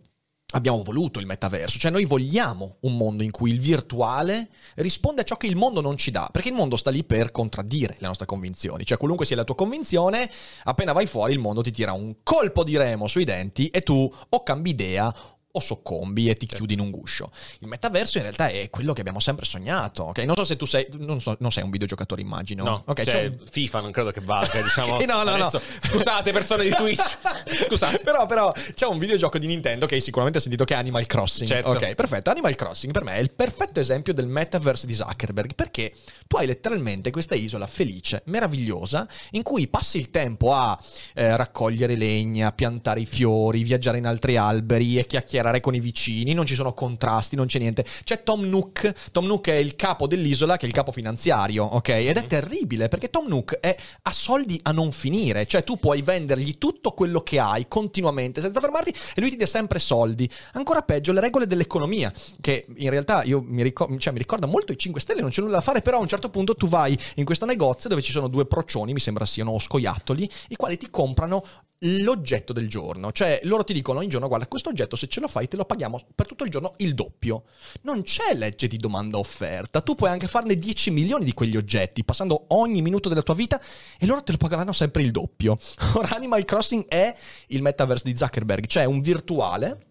abbiamo voluto il metaverso, cioè noi vogliamo un mondo in cui il virtuale risponde a ciò che il mondo non ci dà, perché il mondo sta lì per contraddire le nostre convinzioni, cioè qualunque sia la tua convinzione, appena vai fuori il mondo ti tira un colpo di remo sui denti e tu o cambi idea o soccombi e ti chiudi in un guscio. Il metaverso in realtà è quello che abbiamo sempre sognato, ok? Non so se tu sei, non, so- non sei un videogiocatore immagino. No, ok, cioè, un- FIFA non credo che valga, diciamo. No, no, no. Adesso- Scusate, persone di Twitch. Scusate. però, però c'è un videogioco di Nintendo che hai sicuramente sentito che è Animal Crossing. Certo. Ok, perfetto. Animal Crossing per me è il perfetto esempio del metaverse di Zuckerberg perché tu hai letteralmente questa isola felice, meravigliosa, in cui passi il tempo a eh, raccogliere legna, piantare i fiori, viaggiare in altri alberi e chiacchierare con i vicini. Non ci sono contrasti, non c'è niente. C'è Tom Nook. Tom Nook è il capo dell'isola, che è il capo finanziario, ok? Ed è terribile perché Tom Nook è, ha soldi a non finire. Cioè, tu puoi vendergli tutto quello che hai continuamente senza fermarti e lui ti dà sempre soldi. Ancora peggio, le regole dell'economia, che in realtà io mi, ricor- cioè, mi ricorda molto i 5 Stelle, non c'è nulla da fare, però a un certo punto tu vai in questo negozio dove ci sono due procioni, mi sembra siano o scoiattoli, i quali ti comprano l'oggetto del giorno. Cioè, loro ti dicono ogni giorno, guarda, questo oggetto se ce lo fai te lo paghiamo per tutto il giorno il doppio. Non c'è legge di domanda-offerta. Tu puoi anche farne 10 milioni di quegli oggetti, passando ogni minuto della tua vita e loro te lo pagheranno sempre il doppio. Ora, Animal Crossing è il metaverse di Zuckerberg, cioè un virtuale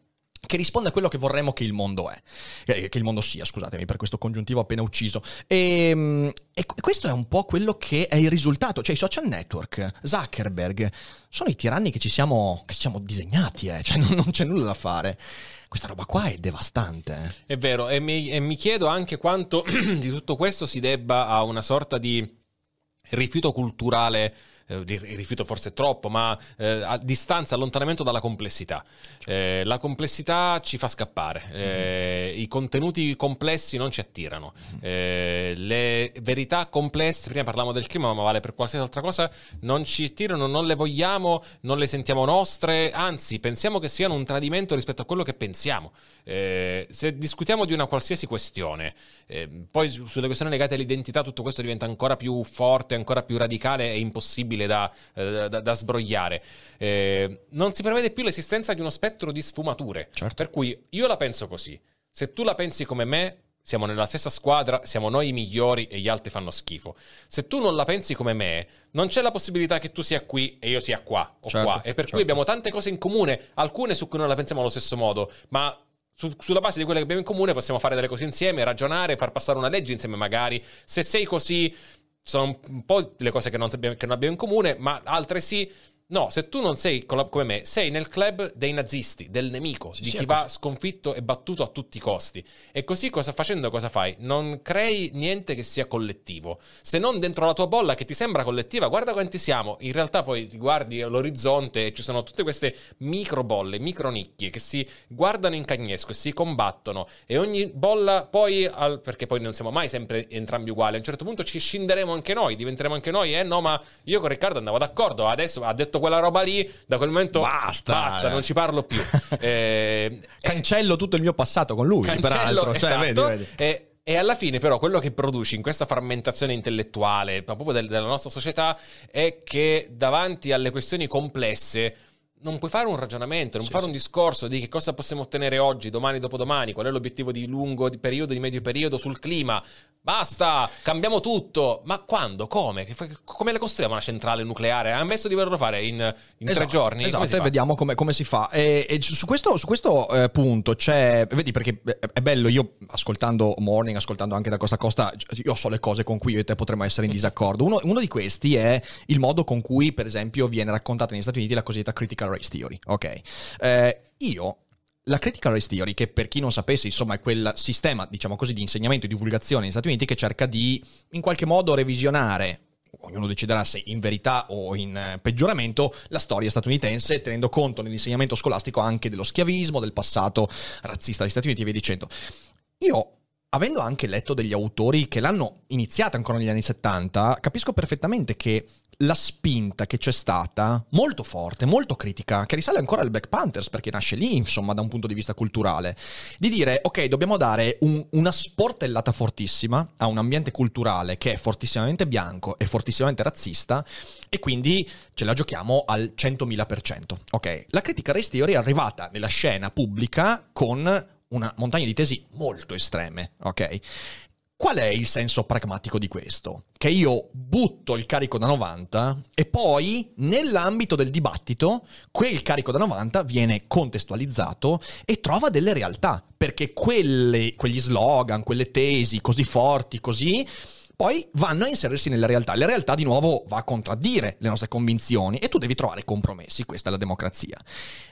che risponde a quello che vorremmo che il mondo è, eh, che il mondo sia, scusatemi per questo congiuntivo appena ucciso. E, mm, e qu- questo è un po' quello che è il risultato, cioè i social network, Zuckerberg, sono i tiranni che ci siamo, che ci siamo disegnati, eh, cioè non, non c'è nulla da fare. Questa roba qua è devastante. eh. È vero, e mi, e mi chiedo anche quanto di tutto questo si debba a una sorta di rifiuto culturale. Eh, rifiuto forse troppo, ma eh, a distanza, allontanamento dalla complessità. Eh, la complessità ci fa scappare, eh, i contenuti complessi non ci attirano, Eh, le verità complesse, prima parlavamo del clima, ma vale per qualsiasi altra cosa, non ci attirano, non le vogliamo, non le sentiamo nostre, anzi pensiamo che siano un tradimento rispetto a quello che pensiamo. Eh, se discutiamo di una qualsiasi questione, poi su- sulle questioni legate all'identità tutto questo diventa ancora più forte, ancora più radicale e impossibile da, eh, da- da sbrogliare. Eh, non si prevede più l'esistenza di uno spettro di sfumature. Certo. Per cui io la penso così. Se tu la pensi come me, siamo nella stessa squadra, siamo noi i migliori e gli altri fanno schifo. Se tu non la pensi come me, non c'è la possibilità che tu sia qui e io sia qua o Certo, qua. E per certo. cui abbiamo tante cose in comune, alcune su cui non la pensiamo allo stesso modo, ma su- sulla base di quelle che abbiamo in comune possiamo fare delle cose insieme, ragionare, far passare una legge insieme magari. Se sei così, sono un po' le cose che non, sappiamo- che non abbiamo in comune, ma altre sì. No, se tu non sei come me, sei nel club dei nazisti, del nemico, di sì, chi va così. sconfitto e battuto a tutti i costi. E così cosa facendo cosa fai? Non crei niente che sia collettivo. Se non dentro la tua bolla che ti sembra collettiva, guarda quanti siamo. In realtà poi ti guardi all'orizzonte e ci sono tutte queste micro bolle, micro nicchie che si guardano in cagnesco e si combattono e ogni bolla poi al- perché poi non siamo mai sempre entrambi uguali. A un certo punto ci scinderemo anche noi, diventeremo anche noi. Eh no, ma io con Riccardo andavo d'accordo, adesso ha detto quella roba lì, da quel momento Basta. basta non ci parlo più. Eh, Cancello tutto il mio passato con lui, Cancello, peraltro. Cioè, esatto. vedi, vedi. E, e alla fine, però, quello che produci in questa frammentazione intellettuale, proprio del- della nostra società, è che davanti alle questioni complesse. Non puoi fare un ragionamento, non Sì, puoi fare sì. un discorso di che cosa possiamo ottenere oggi, domani, dopodomani, qual è l'obiettivo di lungo di periodo, di medio periodo sul clima. Basta, cambiamo tutto. Ma quando? Come? Come le costruiamo una centrale nucleare? Ha ammesso di volerlo fare in, in tre Esatto, giorni? Come Esatto, e vediamo come, come si fa. E, e su questo, su questo, eh, punto c'è, vedi perché è- è bello, io ascoltando Morning, ascoltando anche da Costa a Costa, io so le cose con cui io e te potremmo essere in disaccordo. Uno, uno di questi è il modo con cui, per esempio, viene raccontata negli Stati Uniti la cosiddetta critical race theory. Ok, Eh, io la critical race theory, che per chi non sapesse, insomma, è quel sistema, diciamo così, di insegnamento e divulgazione negli Stati Uniti che cerca di, in qualche modo, revisionare ognuno deciderà se in verità o in eh, peggioramento, la storia statunitense, tenendo conto nell'insegnamento scolastico anche dello schiavismo, del passato razzista degli Stati Uniti e via dicendo. Io, avendo anche letto degli autori che l'hanno iniziata ancora negli anni 70, capisco perfettamente che la spinta che c'è stata, molto forte, molto critica, che risale ancora al Black Panthers, perché nasce lì, insomma, da un punto di vista culturale, di dire, ok, dobbiamo dare un- una sportellata fortissima a un ambiente culturale che è fortissimamente bianco e fortissimamente razzista, e quindi ce la giochiamo al 100.000%. Ok, la critica race theory è arrivata nella scena pubblica con una montagna di tesi molto estreme, ok? Qual è il senso pragmatico di questo? Che io butto il carico da 90 e poi nell'ambito del dibattito quel carico da 90 viene contestualizzato e trova delle realtà, perché quelle- quegli slogan, quelle tesi così forti, così poi vanno a inserirsi nella realtà. La realtà di nuovo va a contraddire le nostre convinzioni e tu devi trovare compromessi, questa è la democrazia.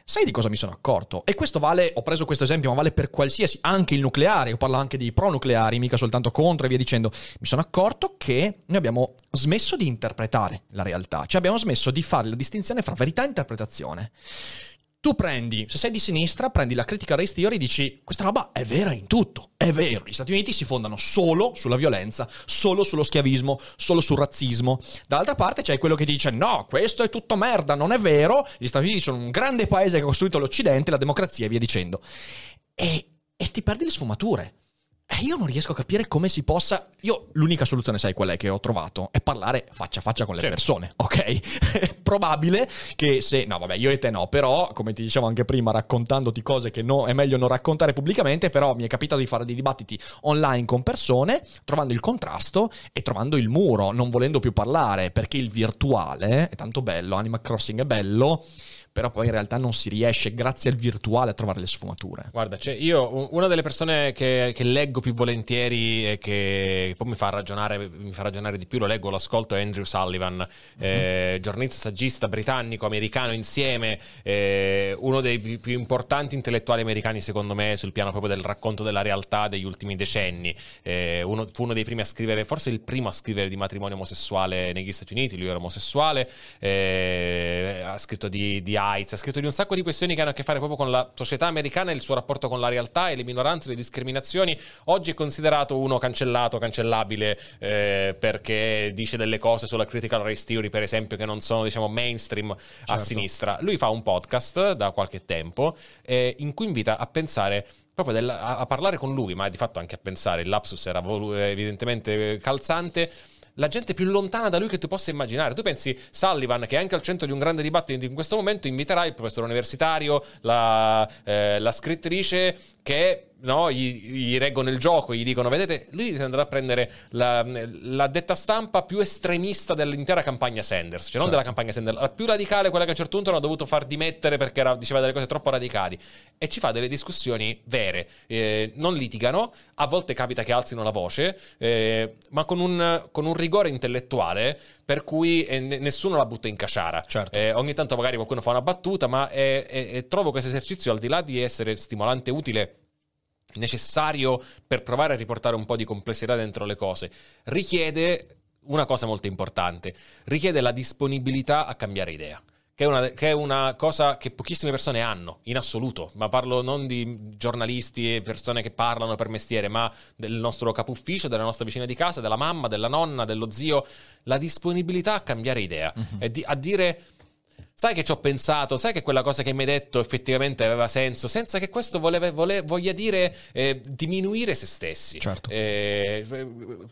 Sai di cosa mi sono accorto? E questo vale, ho preso questo esempio, ma vale per qualsiasi, anche il nucleare, io parlo anche di pro-nucleari, mica soltanto contro e via dicendo. Mi sono accorto che noi abbiamo smesso di interpretare la realtà, cioè abbiamo smesso di fare la distinzione fra verità e interpretazione. Tu prendi, se sei di sinistra, prendi la critica race theory e dici questa roba è vera in tutto, è vero, gli Stati Uniti si fondano solo sulla violenza, solo sullo schiavismo, solo sul razzismo. Dall'altra parte c'è quello che dice no, questo è tutto merda, non è vero, gli Stati Uniti sono un grande paese che ha costruito l'Occidente, la democrazia e via dicendo. E, e ti perdi le sfumature. E io non riesco a capire come si possa. Io l'unica soluzione, sai qual è che ho trovato? È parlare faccia a faccia con le Certo. persone, ok? È probabile che se. No, vabbè, io e te no, però, come ti dicevo anche prima, raccontandoti cose che no, è meglio non raccontare pubblicamente, però mi è capitato di fare dei dibattiti online con persone, trovando il contrasto e trovando il muro, non volendo più parlare, perché il virtuale è tanto bello, Animal Crossing è bello, però poi in realtà non si riesce, grazie al virtuale, a trovare le sfumature. Guarda, cioè io una delle persone che, che leggo più volentieri e che poi mi fa ragionare, mi fa ragionare di più, lo leggo, lo ascolto, è Andrew Sullivan, eh, giornalista, saggista britannico, americano insieme, eh, uno dei più, più importanti intellettuali americani secondo me sul piano proprio del racconto della realtà degli ultimi decenni. Eh, uno- fu uno dei primi a scrivere, forse il primo a scrivere di matrimonio omosessuale negli Stati Uniti, lui era omosessuale, eh, ha scritto di, di AIDS, ha scritto di un sacco di questioni che hanno a che fare proprio con la società americana e il suo rapporto con la realtà e le minoranze, le discriminazioni. Oggi è considerato uno cancellato, cancellabile, eh, perché dice delle cose sulla critical race theory, per esempio, che non sono, diciamo, mainstream a Certo. sinistra. Lui fa un podcast da qualche tempo eh, in cui invita a pensare proprio del- a, a parlare con lui, ma di fatto anche a pensare, il lapsus era volu- evidentemente eh, calzante. La gente più lontana da lui che tu possa immaginare. Tu pensi Sullivan, che è anche al centro di un grande dibattito in questo momento, inviterà il professore universitario, la, eh, la scrittrice che no, gli, gli, reggono il gioco, gli dicono: Vedete, lui si andrà a prendere la, la, detta stampa più estremista dell'intera campagna Sanders, cioè non certo. della campagna Sanders, la più radicale, quella che a un certo punto hanno dovuto far dimettere perché era, diceva delle cose troppo radicali. E ci fa delle discussioni vere. Eh, non litigano, a volte capita che alzino la voce, eh, ma con un, con un, rigore intellettuale per cui eh, nessuno la butta in casciara. Certo. Eh, ogni tanto magari qualcuno fa una battuta, ma trovo questo esercizio, al di là di essere stimolante e utile necessario per provare a riportare un po' di complessità dentro le cose, richiede una cosa molto importante, richiede la disponibilità a cambiare idea. Che è, una, che è, una, cosa che pochissime persone hanno, in assoluto, ma parlo non di giornalisti e persone che parlano per mestiere, ma del nostro capo ufficio, della nostra vicina di casa, della mamma, della nonna, dello zio, la disponibilità a cambiare idea, uh-huh. e di, a dire sai che ci ho pensato, sai che quella cosa che mi hai detto effettivamente aveva senso, senza che questo voleva, vole, voglia dire eh, diminuire se stessi. Certo. Eh,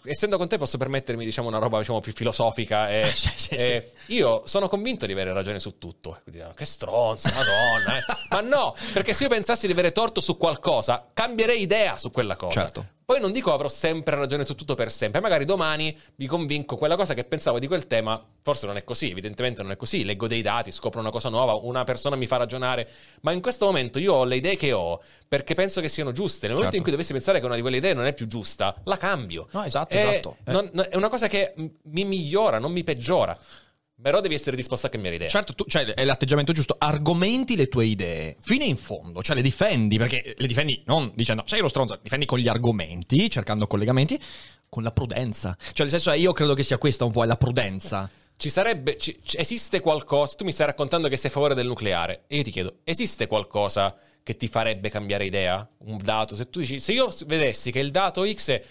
essendo con te posso permettermi diciamo una roba diciamo, più filosofica. Eh, sì, sì, sì. Io sono convinto di avere ragione su tutto. Quindi, che stronza, madonna. Eh. Ma no, perché se io pensassi di avere torto su qualcosa, cambierei idea su quella cosa. Certo. Poi non dico avrò sempre ragione su tutto per sempre, magari domani vi convinco quella cosa che pensavo di quel tema, forse non è così, evidentemente non è così, leggo dei dati, scopro una cosa nuova, una persona mi fa ragionare, ma in questo momento io ho le idee che ho perché penso che siano giuste. Nel momento certo. in cui dovessi pensare che una di quelle idee non è più giusta, la cambio. No, esatto, è, esatto. Eh. Non, è una cosa che mi migliora, non mi peggiora. Però devi essere disposto a cambiare idea. Certo, tu, cioè, è l'atteggiamento giusto. Argomenti le tue idee fino in fondo, cioè le difendi, perché le difendi non dicendo sei lo stronzo, difendi con gli argomenti, cercando collegamenti, con la prudenza. Cioè, nel senso, è, io credo che sia questa un po' è la prudenza. Ci sarebbe, ci, esiste qualcosa, tu mi stai raccontando che sei a favore del nucleare, e io ti chiedo, esiste qualcosa che ti farebbe cambiare idea? Un dato? Se tu dici, se io vedessi che il dato X è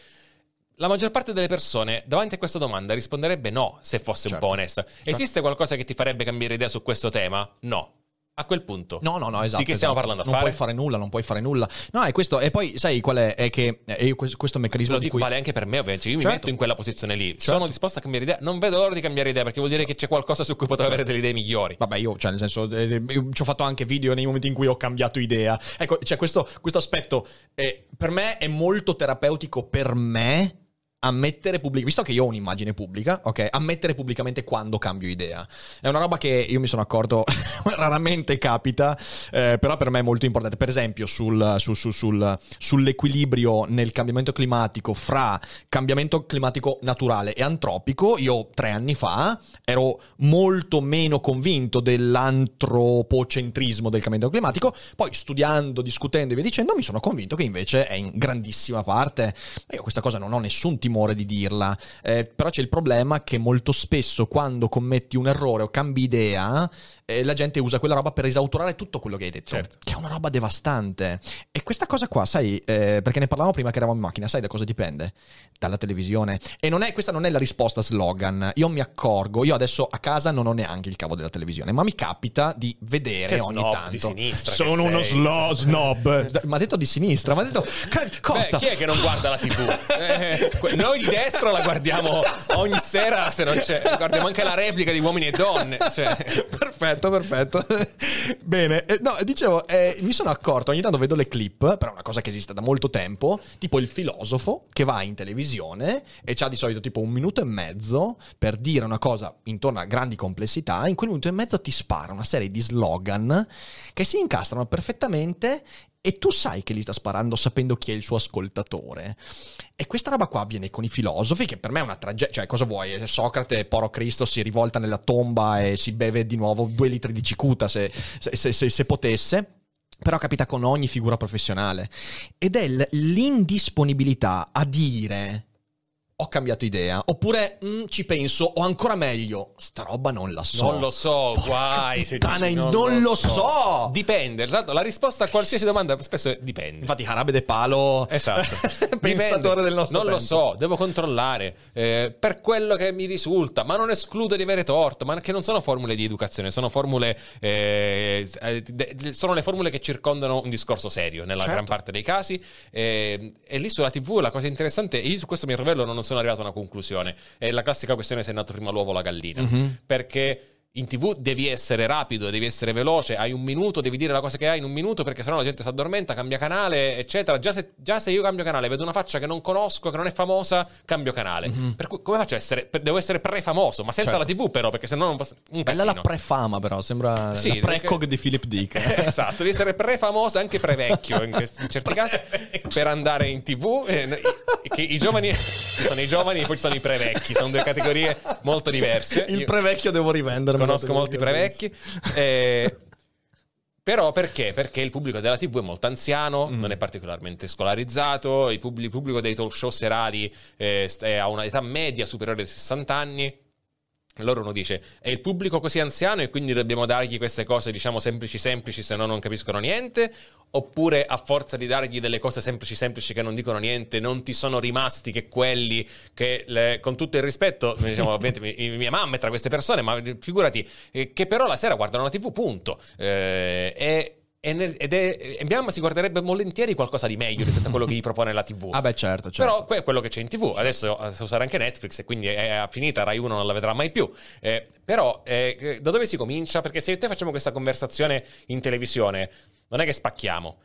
la maggior parte delle persone davanti a questa domanda risponderebbe no, se fosse certo. un po' onesta. Certo. Esiste qualcosa che ti farebbe cambiare idea su questo tema? No. A quel punto. No, no, no, esatto. Di che stiamo esatto. parlando? non fare? puoi fare nulla, non puoi fare nulla. No, è questo. E poi, sai qual è? È che è questo meccanismo. Lo dico, cui... vale anche per me, ovviamente. Io certo. mi metto in quella posizione lì. Certo. Sono disposto a cambiare idea. Non vedo l'ora di cambiare idea perché vuol dire certo. che c'è qualcosa su cui potrò avere delle idee migliori. Vabbè, io, cioè, nel senso, eh, ci ho fatto anche video nei momenti in cui ho cambiato idea. Ecco, c'è questo, questo aspetto. Eh, per me è molto terapeutico per me ammettere pubblicamente, visto che io ho un'immagine pubblica, ok, ammettere pubblicamente quando cambio idea. È una roba che io mi sono accorto raramente capita, eh, però per me è molto importante. Per esempio, sul, su, su, sul, sull'equilibrio nel cambiamento climatico fra cambiamento climatico naturale e antropico, io tre anni fa ero molto meno convinto dell'antropocentrismo del cambiamento climatico, poi studiando, discutendo e via dicendo, mi sono convinto che invece è in grandissima parte. Io questa cosa non ho nessun timore timore di dirla, eh, però c'è il problema che molto spesso quando commetti un errore o cambi idea, eh, la gente usa quella roba per esautorare tutto quello che hai detto, certo. che è una roba devastante. E questa cosa qua, sai, eh, perché ne parlavamo prima che eravamo in macchina, sai da cosa dipende? Dalla televisione. E non è, questa non è la risposta slogan, io mi accorgo, io adesso a casa non ho neanche il cavo della televisione, ma mi capita di vedere che ogni snob tanto. Di sinistra Sono uno slo- snob. ma ha detto di sinistra, ma ha detto... Costa. Beh, chi è che non guarda la tv? eh, noi di destra la guardiamo ogni sera, se non c'è. Guardiamo anche la replica di uomini e donne. Cioè. Perfetto, perfetto. Bene, eh, no, dicevo, eh, mi sono accorto, ogni tanto vedo le clip, però è una cosa che esiste da molto tempo, tipo il filosofo che va in televisione e ha di solito tipo un minuto e mezzo per dire una cosa intorno a grandi complessità, in quel minuto e mezzo ti spara una serie di slogan che si incastrano perfettamente e tu sai che gli sta sparando sapendo chi è il suo ascoltatore. E questa roba qua avviene con i filosofi, che per me è una tragedia. Cioè, cosa vuoi? Socrate, poro Cristo, si rivolta nella tomba e si beve di nuovo due litri di cicuta se, se, se, se potesse però capita con ogni figura professionale ed è l'indisponibilità a dire ho cambiato idea. Oppure mm, ci penso, o ancora meglio, sta roba non la so. Non lo so, Porca guai. Puttana, non, non, lo so. so. Dipende. Tanto la risposta a qualsiasi domanda spesso è dipende. Infatti, Harabe De Palo, esatto. pensatore del nostro Non tempo. lo so, devo controllare. Eh, per quello che mi risulta, ma non escludo di avere torto, ma che non sono formule di educazione, sono formule. Eh, eh sono le formule che circondano un discorso serio nella certo. gran parte dei casi. Eh, e lì sulla TV la cosa interessante, io su questo mi rivelo non sono arrivato a una conclusione. È la classica questione se è nato prima l'uovo o la gallina. Mm-hmm. Perché in tv devi essere rapido, devi essere veloce, hai un minuto, devi dire la cosa che hai in un minuto perché sennò la gente si addormenta, cambia canale, eccetera. Già se, già se io cambio canale, vedo una faccia che non conosco, che non è famosa, cambio canale. Mm-hmm. Per cui come faccio a essere, devo essere pre-famoso, ma senza certo. la tv però, perché sennò non posso... Un Bella la pre-fama però, sembra sì, la pre-cog perché... di Philip Dick. esatto, devi essere pre-famoso, anche pre-vecchio in, questi, in certi casi, per andare in tv. Eh, che I giovani sono i giovani e poi ci sono i pre-vecchi, sono due categorie molto diverse. Il pre-vecchio devo rivendermi conosco molti prevecchi. Eh, però perché? Perché il pubblico della TV è molto anziano, mm. non è particolarmente scolarizzato, il pubblico dei talk show serali eh, ha una età media superiore ai 60 anni. Allora uno dice, è il pubblico così anziano e quindi dobbiamo dargli queste cose, diciamo, semplici semplici, se no non capiscono niente? Oppure a forza di dargli delle cose semplici semplici che non dicono niente, non ti sono rimasti che quelli che, le, con tutto il rispetto, diciamo, mia mamma è tra queste persone, ma figurati, eh, che però la sera guardano la TV, punto. Eh, e ed è, e mia mamma si guarderebbe volentieri qualcosa di meglio rispetto a quello che gli propone la TV. Ah, beh, certo, certo. Però è quello che c'è in TV. Certo. Adesso eh, si usare anche Netflix e quindi è, finita. Rai 1 non la vedrà mai più. Eh, però eh, da dove si comincia? Perché se io e te facciamo questa conversazione in televisione, non è che spacchiamo.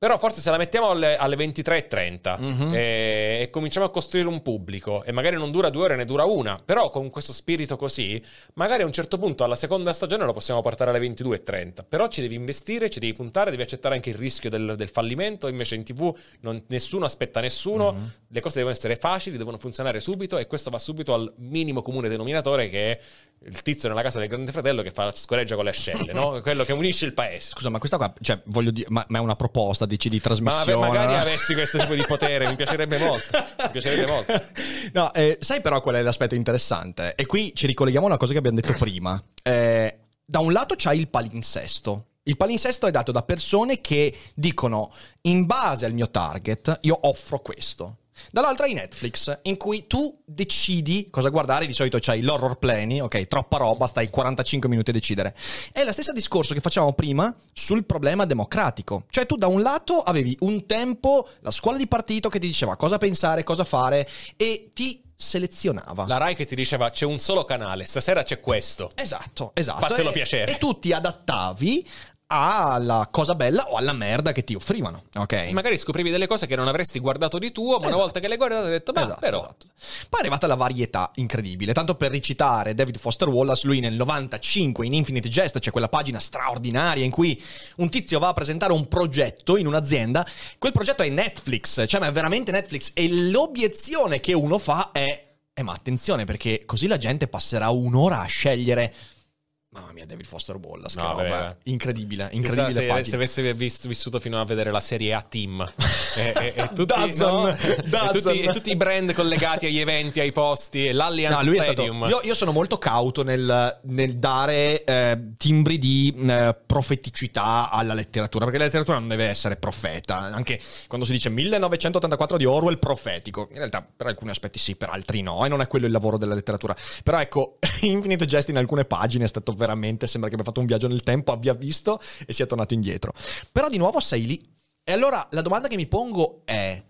Però forse se la mettiamo alle, alle 23.30 mm-hmm. e, e, cominciamo a costruire un pubblico e magari non dura due ore, ne dura una, però con questo spirito così, magari a un certo punto alla seconda stagione lo possiamo portare alle 22.30. Però ci devi investire, ci devi puntare, devi accettare anche il rischio del, del fallimento. Invece in tv non, nessuno aspetta nessuno, mm-hmm. le cose devono essere facili, devono funzionare subito e questo va subito al minimo comune denominatore che è il tizio nella casa del grande fratello che fa scoreggia con le ascelle, no? quello che unisce il paese. Scusa, ma questa qua, cioè, voglio dire, ma, ma, è una proposta, dici, di trasmissione? Ma magari avessi questo tipo di potere, mi piacerebbe molto. Mi piacerebbe molto. No, eh, sai però qual è l'aspetto interessante? E qui ci ricolleghiamo a una cosa che abbiamo detto prima. Eh, da un lato c'hai il palinsesto. Il palinsesto è dato da persone che dicono, in base al mio target, io offro questo. Dall'altra hai Netflix, in cui tu decidi cosa guardare, di solito c'hai l'horror plani, ok, troppa roba, stai 45 minuti a decidere. È lo stesso discorso che facevamo prima sul problema democratico. Cioè tu da un lato avevi un tempo, la scuola di partito che ti diceva cosa pensare, cosa fare e ti selezionava. La Rai che ti diceva c'è un solo canale, stasera c'è questo. Esatto, esatto. Fatelo e, piacere. E tu ti adattavi alla cosa bella o alla merda che ti offrivano, ok? Magari scoprivi delle cose che non avresti guardato di tuo, ma esatto. una volta che le guardato hai detto, beh, esatto, però... Esatto. Poi è arrivata la varietà incredibile, tanto per recitare David Foster Wallace, lui nel 95 in Infinite Jest c'è quella pagina straordinaria in cui un tizio va a presentare un progetto in un'azienda, quel progetto è Netflix, cioè ma è veramente Netflix e l'obiezione che uno fa è, eh ma attenzione perché così la gente passerà un'ora a scegliere Mamma mia, David Foster Wallace, no, che roba. Incredibile, incredibile se, se, avesse visto, vissuto fino a vedere la serie A Team e, e, e, tutti, Dazon, no? tutti, e, tutti, i brand collegati agli eventi, ai posti, l'Allianz no, Stadium. Stato, io, io, sono molto cauto nel, nel dare eh, timbri di eh, profeticità alla letteratura, perché la letteratura non deve essere profeta. Anche quando si dice 1984 di Orwell, profetico. In realtà per alcuni aspetti sì, per altri no, e non è quello il lavoro della letteratura. Però ecco, Infinite Jest in alcune pagine è stato veramente sembra che abbia fatto un viaggio nel tempo, abbia visto e sia tornato indietro. Però di nuovo sei lì. E allora la domanda che mi pongo è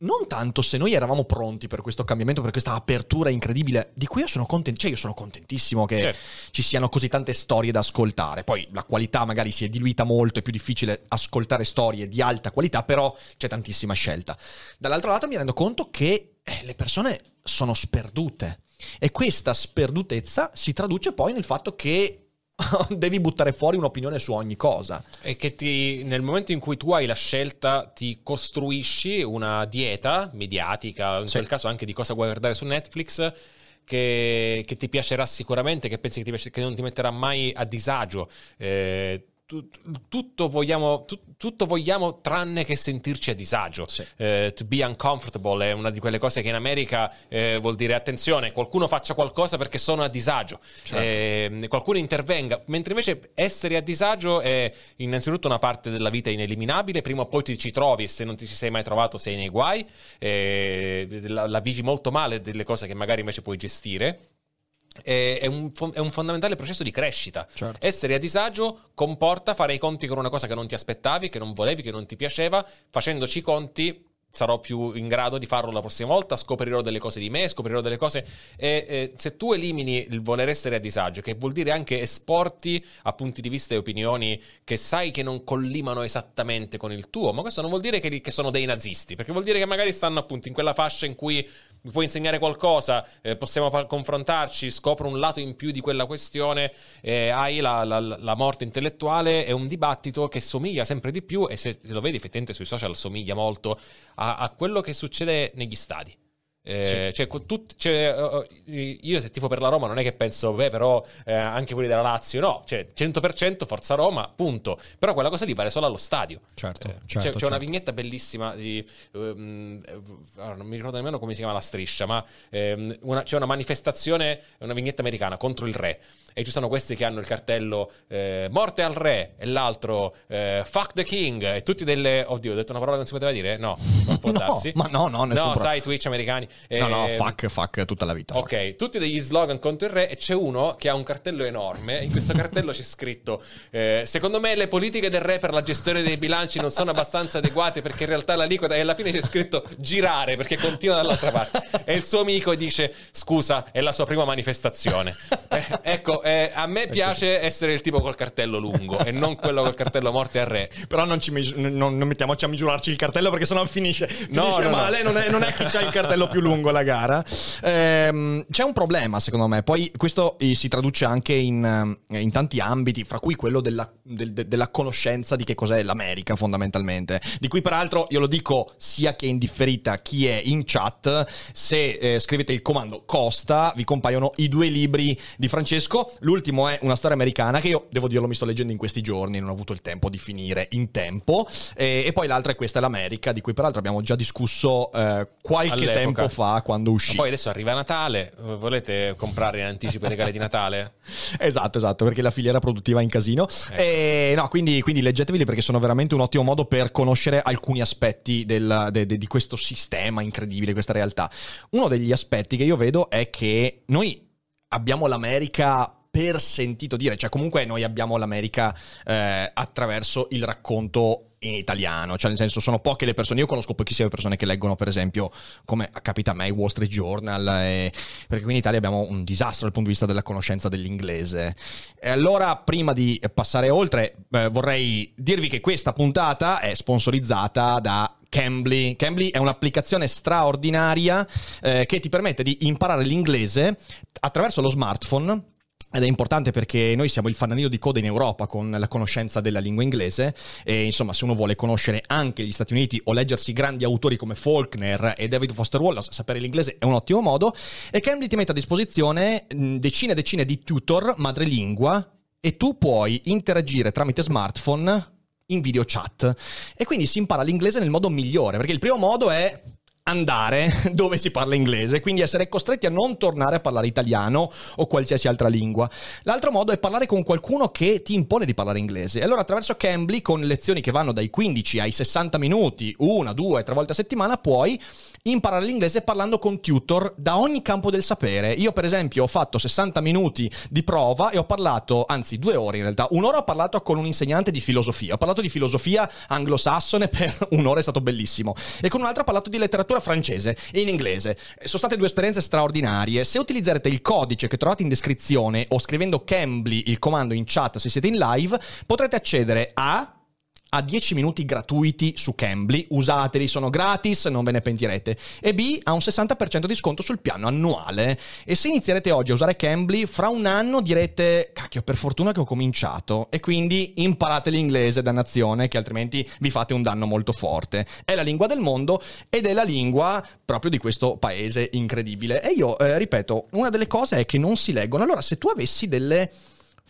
non tanto se noi eravamo pronti per questo cambiamento, per questa apertura incredibile, di cui io sono contento, cioè io sono contentissimo che certo. ci siano così tante storie da ascoltare. Poi la qualità magari si è diluita molto, è più difficile ascoltare storie di alta qualità, però c'è tantissima scelta. Dall'altro lato mi rendo conto che eh, le persone sono sperdute e questa sperdutezza si traduce poi nel fatto che devi buttare fuori un'opinione su ogni cosa. E che ti, nel momento in cui tu hai la scelta, ti costruisci una dieta mediatica, in sì. quel caso anche di cosa vuoi guardare su Netflix. Che, che ti piacerà sicuramente, che pensi che, ti piace, che non ti metterà mai a disagio. Eh, tutto vogliamo, tu, tutto vogliamo tranne che sentirci a disagio. Sì. Eh, to be uncomfortable è una di quelle cose che in America eh, vuol dire attenzione, qualcuno faccia qualcosa perché sono a disagio, certo. eh, qualcuno intervenga, mentre invece essere a disagio è innanzitutto una parte della vita ineliminabile, prima o poi ti ci trovi e se non ti ci sei mai trovato sei nei guai, eh, la, la vivi molto male delle cose che magari invece puoi gestire è un, è un, fondamentale processo di crescita. Certo. Essere a disagio comporta fare i conti con una cosa che non ti aspettavi, che non volevi, che non ti piaceva. Facendoci i conti sarò più in grado di farlo la prossima volta, scoprirò delle cose di me, scoprirò delle cose e eh, se tu elimini il voler essere a disagio, che vuol dire anche esporti a punti di vista e opinioni che sai che non collimano esattamente con il tuo, ma questo non vuol dire che, che sono dei nazisti, perché vuol dire che magari stanno appunto in quella fascia in cui mi puoi insegnare qualcosa, eh, possiamo pa- confrontarci, scopro un lato in più di quella questione, eh, hai la, la, la, morte intellettuale, è un dibattito che somiglia sempre di più e se lo vedi effettivamente sui social somiglia molto a, a quello che succede negli stadi. Eh, sì. cioè, tut, cioè, io se tifo per la Roma non è che penso, beh, però eh, anche quelli della Lazio, no, cioè 100% Forza Roma, punto. Però quella cosa lì vale solo allo stadio. Certo, eh, certo c'è, certo. c'è, una vignetta bellissima di, um, non mi ricordo nemmeno come si chiama la striscia, ma um, una, c'è una manifestazione, una vignetta americana contro il re e ci sono questi che hanno il cartello eh, morte al re e l'altro eh, fuck the king e tutti delle oddio ho detto una parola che non si poteva dire? No non può no, darsi. ma no no no sai Twitch americani no no eh, fuck fuck tutta la vita ok fuck. tutti degli slogan contro il re e c'è uno che ha un cartello enorme in questo cartello c'è scritto eh, secondo me le politiche del re per la gestione dei bilanci non sono abbastanza adeguate perché in realtà la liquida e alla fine c'è scritto girare perché continua dall'altra parte. E il suo amico dice scusa è la sua prima manifestazione eh, ecco eh, a me piace essere il tipo col cartello lungo e non quello col cartello morte al re. Però non, ci, non, non mettiamoci a misurarci il cartello perché sennò finisce, finisce no, male. No. Non, è, non è chi ha il cartello più lungo la gara. Ehm, c'è un problema secondo me. Poi questo si traduce anche in, in tanti ambiti, fra cui quello della, del, della conoscenza di che cos'è l'America fondamentalmente. Di cui peraltro io lo dico sia che indifferita chi è in chat, se eh, scrivete il comando Costa vi compaiono i due libri di Francesco. L'ultimo è una storia americana che io, devo dirlo, mi sto leggendo in questi giorni, non ho avuto il tempo di finire in tempo. E, e poi l'altra è questa, è l'America, di cui peraltro abbiamo già discusso eh, qualche All'epoca. tempo fa quando uscì. Ma poi adesso arriva Natale, volete comprare in anticipo i regali di Natale? esatto, esatto, perché la filiera produttiva è in casino. Ecco. E, no, quindi, quindi leggeteveli perché sono veramente un ottimo modo per conoscere alcuni aspetti del, de, de, di questo sistema incredibile, questa realtà. Uno degli aspetti che io vedo è che noi abbiamo l'America per sentito dire, cioè comunque noi abbiamo l'America eh, attraverso il racconto in italiano, cioè nel senso sono poche le persone, io conosco pochissime persone che leggono per esempio come capita a me Wall Street Journal, e, perché qui in Italia abbiamo un disastro dal punto di vista della conoscenza dell'inglese. E allora prima di passare oltre eh, vorrei dirvi che questa puntata è sponsorizzata da Cambly. Cambly è un'applicazione straordinaria eh, che ti permette di imparare l'inglese attraverso lo smartphone ed è importante perché noi siamo il fanalino di coda in Europa con la conoscenza della lingua inglese e insomma se uno vuole conoscere anche gli Stati Uniti o leggersi grandi autori come Faulkner e David Foster Wallace, sapere l'inglese è un ottimo modo. E Cambly ti mette a disposizione decine e decine di tutor madrelingua e tu puoi interagire tramite smartphone in video chat. E quindi si impara l'inglese nel modo migliore perché il primo modo è andare dove si parla inglese, quindi essere costretti a non tornare a parlare italiano o qualsiasi altra lingua. L'altro modo è parlare con qualcuno che ti impone di parlare inglese. Allora attraverso Cambly, con lezioni che vanno dai 15 ai 60 minuti, una, due, tre volte a settimana, puoi imparare l'inglese parlando con tutor da ogni campo del sapere. Io per esempio ho fatto 60 minuti di prova e ho parlato, anzi due ore in realtà, un'ora ho parlato con un insegnante di filosofia, ho parlato di filosofia anglosassone per un'ora, è stato bellissimo, e con un altro ho parlato di letteratura francese e in inglese. Sono state due esperienze straordinarie. Se utilizzerete il codice che trovate in descrizione o scrivendo Cambly il comando in chat se siete in live, potrete accedere a a 10 minuti gratuiti su Cambly, usateli, sono gratis, non ve ne pentirete. E B, ha un 60% di sconto sul piano annuale. E se inizierete oggi a usare Cambly, fra un anno direte, cacchio, per fortuna che ho cominciato. E quindi imparate l'inglese, dannazione, che altrimenti vi fate un danno molto forte. È la lingua del mondo ed è la lingua proprio di questo paese incredibile. E io, eh, ripeto, una delle cose è che non si leggono. Allora, se tu avessi delle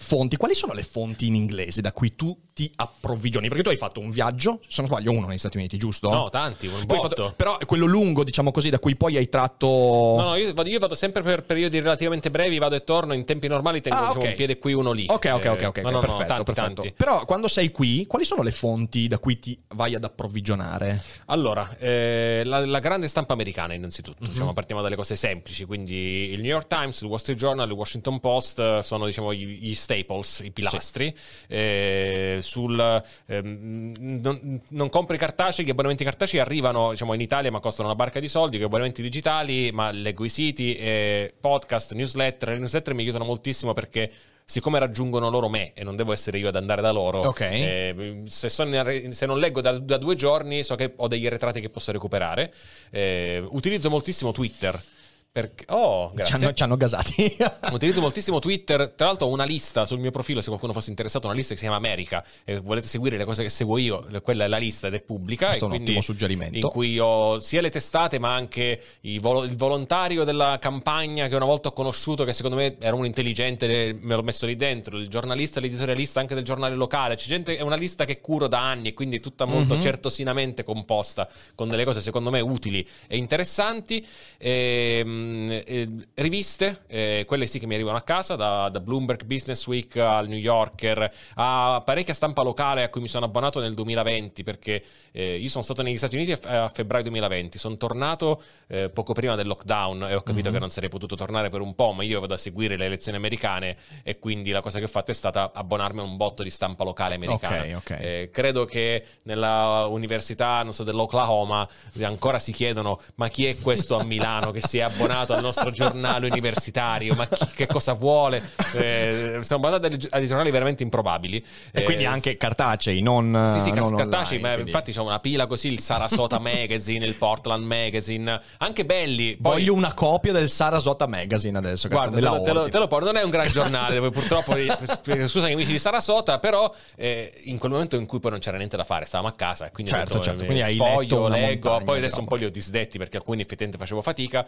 fonti, quali sono le fonti in inglese da cui tu ti approvvigioni? Perché tu hai fatto un viaggio, se non sbaglio, uno negli Stati Uniti, giusto? No, tanti, un botto. fatto- però quello lungo, diciamo così, da cui poi hai tratto... No, no, io vado, io vado sempre per periodi relativamente brevi, vado e torno, in tempi normali tengo Ah, diciamo, ok. un piede qui, uno lì. Ok, ok, Eh, ok, ok, no, no, no, perfetto, tanti, perfetto. tanti. Però quando sei qui, quali sono le fonti da cui ti vai ad approvvigionare? Allora, eh, la, la grande stampa americana innanzitutto, Mhm. diciamo, partiamo dalle cose semplici, quindi il New York Times, il Wall Street Journal, il Washington Post eh, sono diciamo, gli, gli Staples, i pilastri, eh, sul ehm, non, non compri cartacei, gli abbonamenti cartacei arrivano diciamo, in Italia ma costano una barca di soldi, gli abbonamenti digitali, ma leggo i siti, eh, podcast, newsletter, le newsletter mi aiutano moltissimo perché siccome raggiungono loro me e non devo essere io ad andare da loro, Ok. eh, se, sono in- se non leggo da, da due giorni so che ho degli arretrati che posso recuperare. Eh, utilizzo moltissimo Twitter. Perché, oh, Ci grazie. hanno, ci hanno gasati. Utilizzo moltissimo Twitter. Tra l'altro, ho una lista sul mio profilo. Se qualcuno fosse interessato, una lista che si chiama America. E volete seguire le cose che seguo io, quella è la lista ed è pubblica. Questo è un ottimo suggerimento. In cui ho sia le testate, ma anche i volo- il volontario della campagna che una volta ho conosciuto, che secondo me era uno intelligente, me l'ho messo lì dentro. Il giornalista, l'editorialista anche del giornale locale. C'è gente, è una lista che curo da anni e quindi è tutta molto Mhm. certosinamente composta con delle cose secondo me utili e interessanti. Ehm, eh, riviste, eh, quelle sì che mi arrivano a casa, da, da Bloomberg Business Week al New Yorker, a parecchia stampa locale a cui mi sono abbonato nel 2020 perché eh, io sono stato negli Stati Uniti a, febbraio 2020, sono tornato eh, poco prima del lockdown e ho capito Mhm. che non sarei potuto tornare per un po', ma io vado a seguire le elezioni americane e quindi la cosa che ho fatto è stata abbonarmi a un botto di stampa locale americana. Ok, ok. Eh, credo che nella università, non so, dell'Oklahoma ancora si chiedono ma chi è questo a Milano che si è abbonato al nostro giornale universitario, ma chi- che cosa vuole? Eh, siamo abbonati a dei- giornali veramente improbabili. e Eh, quindi anche cartacei, non. sì, sì, non cartacei, online, ma quindi- infatti c'è una pila così, il Sarasota Magazine, il Portland Magazine, anche belli. Poi, Voglio una copia del Sarasota Magazine adesso. Guarda, te lo, te lo- te lo porto. Non è un gran giornale, dove purtroppo, scusa che amici di Sarasota, però eh, in quel momento in cui poi non c'era niente da fare, stavamo a casa e quindi ho Certo, detto, certo, eh, quindi sfoglio, leggo, poi adesso un po' li ho disdetti perché alcuni effettivamente facevo fatica.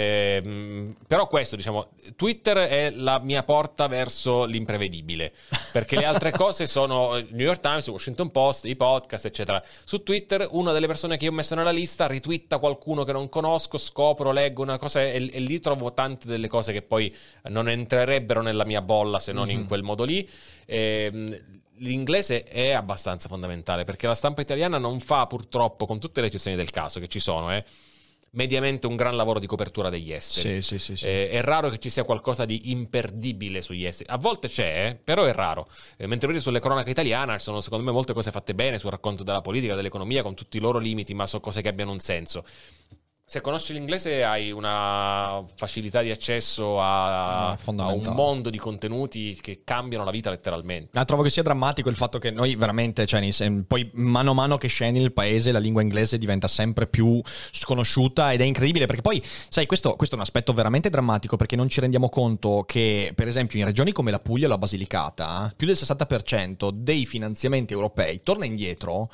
Ehm, però questo, diciamo, Twitter è la mia porta verso l'imprevedibile, perché le altre cose sono New York Times, Washington Post, i podcast, eccetera. Su Twitter una delle persone che io ho messo nella lista ritwitta qualcuno che non conosco, scopro, leggo una cosa e, e lì trovo tante delle cose che poi non entrerebbero nella mia bolla se non in quel modo lì. Ehm, L'inglese è abbastanza fondamentale perché la stampa italiana non fa purtroppo, con tutte le eccezioni del caso che ci sono, eh, mediamente un gran lavoro di copertura degli esteri. Sì, sì, sì. sì. Eh, è raro che ci sia qualcosa di imperdibile sugli esteri. A volte c'è, eh, però è raro. Eh, mentre invece sulle cronache italiane ci sono secondo me molte cose fatte bene sul racconto della politica, dell'economia, con tutti i loro limiti, ma sono cose che abbiano un senso. Se conosci l'inglese hai una facilità di accesso a, Ah, a un mondo di contenuti che cambiano la vita letteralmente. Ah, trovo che sia drammatico il fatto che noi veramente, cioè, poi mano a mano che scendi nel paese la lingua inglese diventa sempre più sconosciuta ed è incredibile perché poi, sai, questo, questo è un aspetto veramente drammatico perché non ci rendiamo conto che, per esempio, in regioni come la Puglia o la Basilicata, più del 60% dei finanziamenti europei torna indietro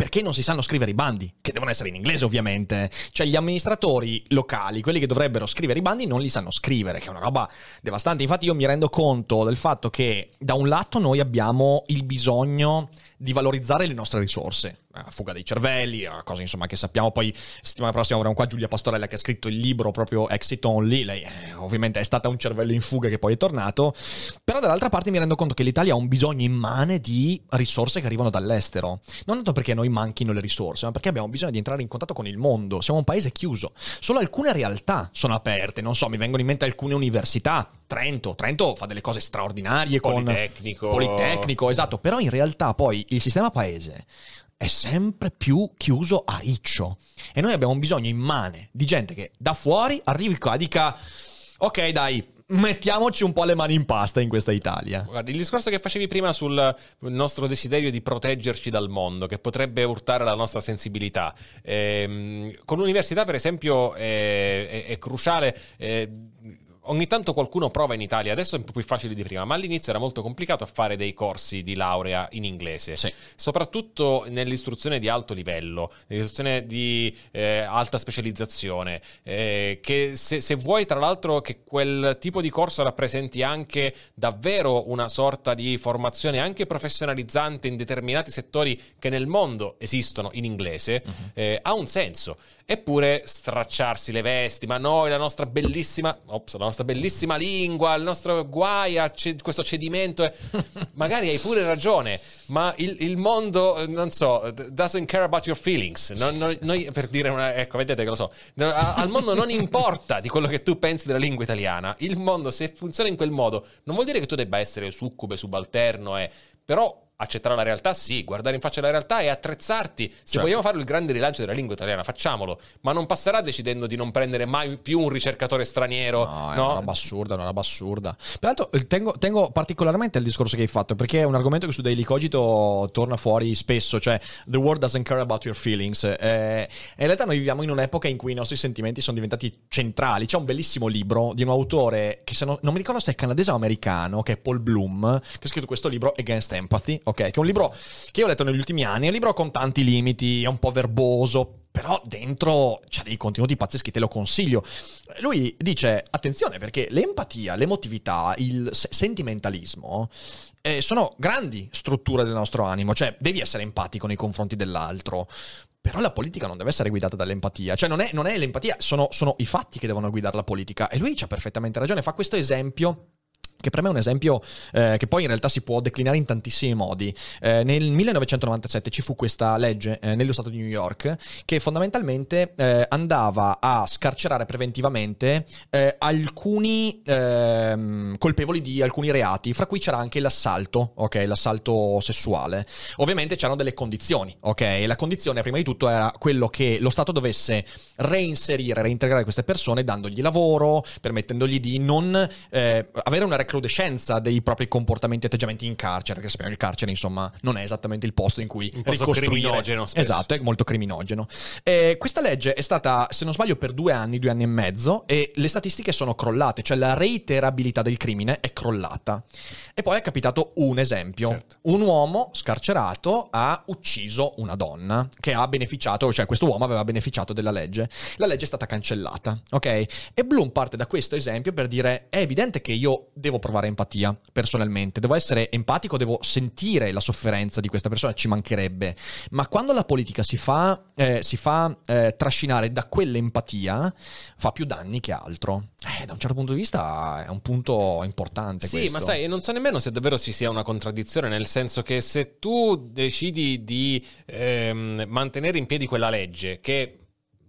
perché non si sanno scrivere i bandi, che devono essere in inglese ovviamente. Cioè gli amministratori locali, quelli che dovrebbero scrivere i bandi, non li sanno scrivere, che è una roba devastante. Infatti io mi rendo conto del fatto che da un lato noi abbiamo il bisogno di valorizzare le nostre risorse, a fuga dei cervelli, a cose insomma che sappiamo. Poi settimana prossima avremo qua Giulia Pastorella che ha scritto il libro proprio Exit Only, lei eh, ovviamente è stata un cervello in fuga che poi è tornato, però dall'altra parte mi rendo conto che l'Italia ha un bisogno immane di risorse che arrivano dall'estero, non tanto perché noi manchino le risorse, ma perché abbiamo bisogno di entrare in contatto con il mondo, siamo un paese chiuso, solo alcune realtà sono aperte, non so, mi vengono in mente alcune università, Trento, Trento fa delle cose straordinarie con Politecnico. Politecnico, esatto, però in realtà poi il sistema paese è sempre più chiuso a riccio e noi abbiamo bisogno immane di gente che da fuori arrivi qua e dica ok dai, mettiamoci un po' le mani in pasta in questa Italia. Guarda, il discorso che facevi prima sul nostro desiderio di proteggerci dal mondo, che potrebbe urtare la nostra sensibilità, ehm, con l'università, per esempio, è, è- è cruciale. eh, Ogni tanto qualcuno prova in Italia, adesso è un po' più facile di prima, ma all'inizio era molto complicato fare dei corsi di laurea in inglese, Sì. soprattutto nell'istruzione di alto livello, nell'istruzione di eh, alta specializzazione, eh, che se, se vuoi tra l'altro che quel tipo di corso rappresenti anche davvero una sorta di formazione anche professionalizzante in determinati settori che nel mondo esistono in inglese, eh, ha un senso. Eppure stracciarsi le vesti, ma noi la nostra bellissima, ops, la nostra bellissima lingua, il nostro guaia, questo cedimento, è... magari hai pure ragione, ma il, il, mondo, non so, doesn't care about your feelings, non, non, noi, per dire una, ecco, vedete che lo so, al mondo non importa di quello che tu pensi della lingua italiana, il mondo se funziona in quel modo non vuol dire che tu debba essere succube, subalterno, eh, però accettare la realtà, sì, guardare in faccia la realtà e attrezzarti. Se certo. vogliamo fare il grande rilancio della lingua italiana, facciamolo, ma non passerà decidendo di non prendere mai più un ricercatore straniero. No, è no? una roba assurda, una roba assurda. Peraltro, tengo, tengo, particolarmente al discorso che hai fatto, perché è un argomento che su Daily Cogito torna fuori spesso, cioè the world doesn't care about your feelings. Eh, in realtà noi viviamo in un'epoca in cui i nostri sentimenti sono diventati centrali. C'è un bellissimo libro di un autore che non, non mi ricordo se è canadese o americano, che è Paul Bloom, che ha scritto questo libro Against Empathy ok? Che è un libro che io ho letto negli ultimi anni, è un libro con tanti limiti, è un po' verboso, però dentro c'ha dei contenuti pazzeschi, te lo consiglio. Lui dice, attenzione, perché l'empatia, l'emotività, il sentimentalismo eh, sono grandi strutture del nostro animo, cioè devi essere empatico nei confronti dell'altro. Però la politica non deve essere guidata dall'empatia, cioè non è, non è l'empatia, sono, sono i fatti che devono guidare la politica. E lui ha perfettamente ragione, fa questo esempio che per me è un esempio eh, che poi in realtà si può declinare in tantissimi modi. Eh, nel 1997 ci fu questa legge eh, nello Stato di New York che fondamentalmente eh, andava a scarcerare preventivamente eh, alcuni ehm, colpevoli di alcuni reati, fra cui c'era anche l'assalto, ok, l'assalto sessuale. Ovviamente c'erano delle condizioni, ok? La condizione prima di tutto era quello che lo Stato dovesse reinserire, reintegrare queste persone dandogli lavoro, permettendogli di non eh, avere una recrudescenza dei propri comportamenti e atteggiamenti in carcere, perché sappiamo che il carcere, insomma, non è esattamente il posto in cui un posto criminogeno. Spesso. Esatto, è molto criminogeno. E questa legge è stata, se non sbaglio, per due anni, due anni e mezzo, e le statistiche sono crollate, cioè la reiterabilità del crimine è crollata. E poi è capitato un esempio. Certo. Un uomo scarcerato ha ucciso una donna che ha beneficiato, cioè questo uomo aveva beneficiato della legge. La legge è stata cancellata, ok? E Bloom parte da questo esempio per dire è evidente che io devo provare empatia personalmente, devo essere empatico, devo sentire la sofferenza di questa persona, ci mancherebbe. Ma quando la politica si fa, eh, si fa eh, trascinare da quell'empatia, fa più danni che altro. Eh, da un certo punto di vista è un punto importante. Sì, questo. ma sai, non so nemmeno se davvero ci sia una contraddizione, nel senso che se tu decidi di ehm, mantenere in piedi quella legge che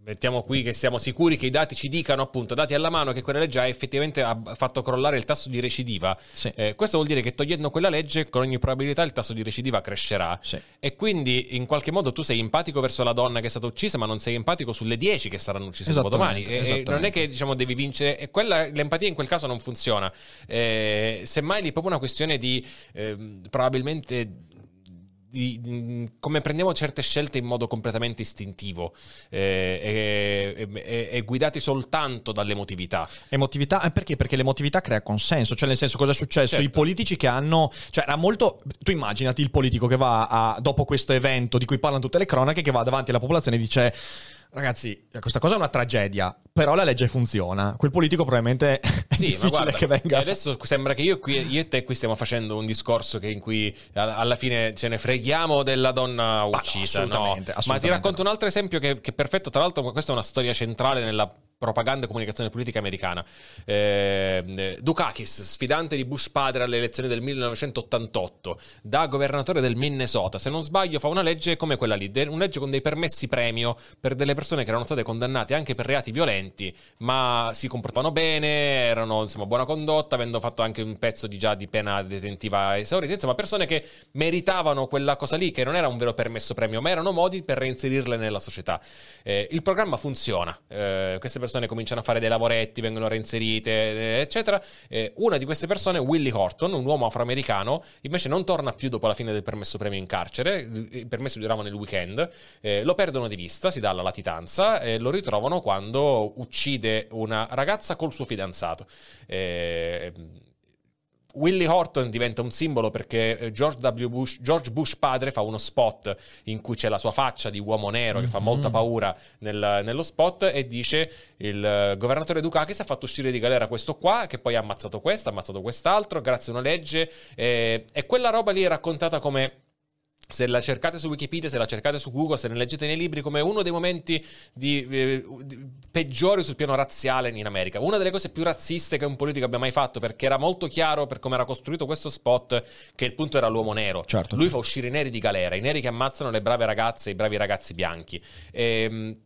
mettiamo qui che siamo sicuri che i dati ci dicano, appunto, dati alla mano, che quella legge ha effettivamente fatto crollare il tasso di recidiva. Sì. Eh, questo vuol dire che togliendo quella legge, con ogni probabilità il tasso di recidiva crescerà. Sì. E quindi in qualche modo tu sei empatico verso la donna che è stata uccisa, ma non sei empatico sulle 10 che saranno uccise dopo domani. E, non è che diciamo devi vincere, e quella, l'empatia in quel caso non funziona. Eh, semmai lì è proprio una questione di eh, probabilmente di, di, come prendiamo certe scelte in modo completamente istintivo eh, e, e, e, guidati soltanto dall'emotività. Emotività? Eh, perché? Perché l'emotività crea consenso, cioè nel senso cosa è successo? Certo. I politici che hanno, cioè era molto, tu immaginati il politico che va a, dopo questo evento di cui parlano tutte le cronache, che va davanti alla popolazione e dice Ragazzi, questa cosa è una tragedia, però la legge funziona. Quel politico probabilmente è sì, difficile guarda, che venga. Adesso sembra che io, qui, io, e te qui stiamo facendo un discorso in cui alla fine ce ne freghiamo della donna uccisa. Ma, no, assolutamente, no. assolutamente, Ma ti racconto no. un altro esempio che, che è perfetto. Tra l'altro, questa è una storia centrale nella propaganda e comunicazione politica americana. Eh, Dukakis, sfidante di Bush padre alle elezioni del 1988, da governatore del Minnesota, se non sbaglio fa una legge come quella lì, una legge con dei permessi premio per delle persone che erano state condannate anche per reati violenti, ma si comportavano bene, erano insomma buona condotta, avendo fatto anche un pezzo di già di pena detentiva esaurita, insomma persone che meritavano quella cosa lì, che non era un vero permesso premio, ma erano modi per reinserirle nella società. Eh, il programma funziona, eh, queste persone persone cominciano a fare dei lavoretti, vengono reinserite, eh, eccetera. Eh, una di queste persone, Willie Horton, un uomo afroamericano, invece non torna più dopo la fine del permesso premio in carcere, i permessi duravano nel weekend, eh, lo perdono di vista, si dà la latitanza e lo ritrovano quando uccide una ragazza col suo fidanzato. Eh, Willie Horton diventa un simbolo perché eh, George W. Bush, George Bush padre fa uno spot in cui c'è la sua faccia di uomo nero che fa mhm. molta paura nel, nello spot e dice il eh, governatore Dukakis ha fatto uscire di galera questo qua che poi ha ammazzato questo, ha ammazzato quest'altro grazie a una legge e, e quella roba lì è raccontata come se la cercate su Wikipedia, se la cercate su Google, se ne leggete nei libri, come uno dei momenti di, eh, di, peggiori sul piano razziale in America. Una delle cose più razziste che un politico abbia mai fatto, perché era molto chiaro per come era costruito questo spot, che il punto era l'uomo nero. Certo, Lui certo. fa uscire i neri di galera, i neri che ammazzano le brave ragazze e i bravi ragazzi bianchi. E,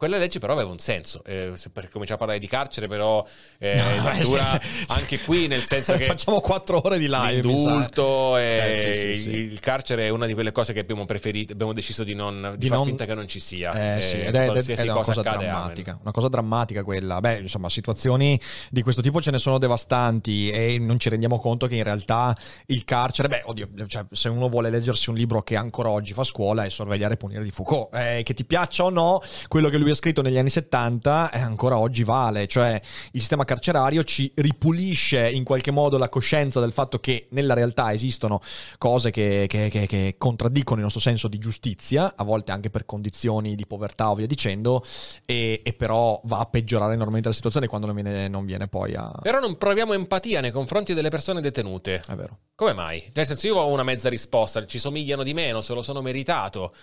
quella legge però aveva un senso, eh, per cominciare a parlare di carcere però eh, No, dura sì. anche qui nel senso che Facciamo quattro ore di live. l'indulto Eh, sì, sì, sì. il carcere è una di quelle cose che abbiamo preferito, abbiamo deciso di non di, Di far non- finta che non ci sia. Eh, Eh, sì, ed è, ed è- una cosa accade, drammatica, una cosa drammatica quella. Beh, insomma, situazioni di questo tipo ce ne sono devastanti e non ci rendiamo conto che in realtà il carcere, beh, oddio, cioè, se uno vuole leggersi un libro che ancora oggi fa scuola è Sorvegliare e punire di Foucault, Eh, che ti piaccia o no, quello che lui ha scritto negli anni 70 eh, ancora oggi vale, cioè il sistema carcerario ci ripulisce in qualche modo la coscienza del fatto che nella realtà esistono cose che, che- che- che contraddicono il nostro senso di giustizia, a volte anche per condizioni di povertà o via dicendo, e, e però va a peggiorare enormemente la situazione quando non viene, non viene poi a... Però non proviamo empatia nei confronti delle persone detenute. È vero. Come mai? Nel senso, io ho una mezza risposta, ci somigliano di meno, se lo sono meritato.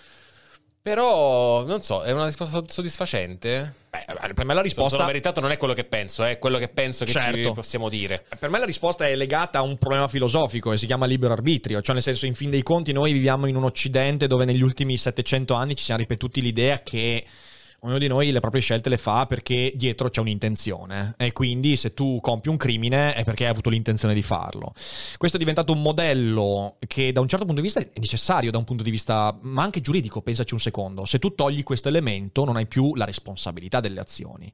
Però, non so, è una risposta soddisfacente? Beh, per me la risposta... sono meritato non è quello che penso, è quello che penso che Certo. possiamo dire. Per me la risposta è legata a un problema filosofico e si chiama libero arbitrio, cioè nel senso in fin dei conti noi viviamo in un occidente dove negli ultimi 700 anni ci siamo ripetuti l'idea che ognuno di noi le proprie scelte le fa perché dietro c'è un'intenzione e quindi se tu compi un crimine è perché hai avuto l'intenzione di farlo. Questo è diventato un modello che da un certo punto di vista è necessario, da un punto di vista ma anche giuridico, pensaci un secondo, se tu togli questo elemento non hai più la responsabilità delle azioni.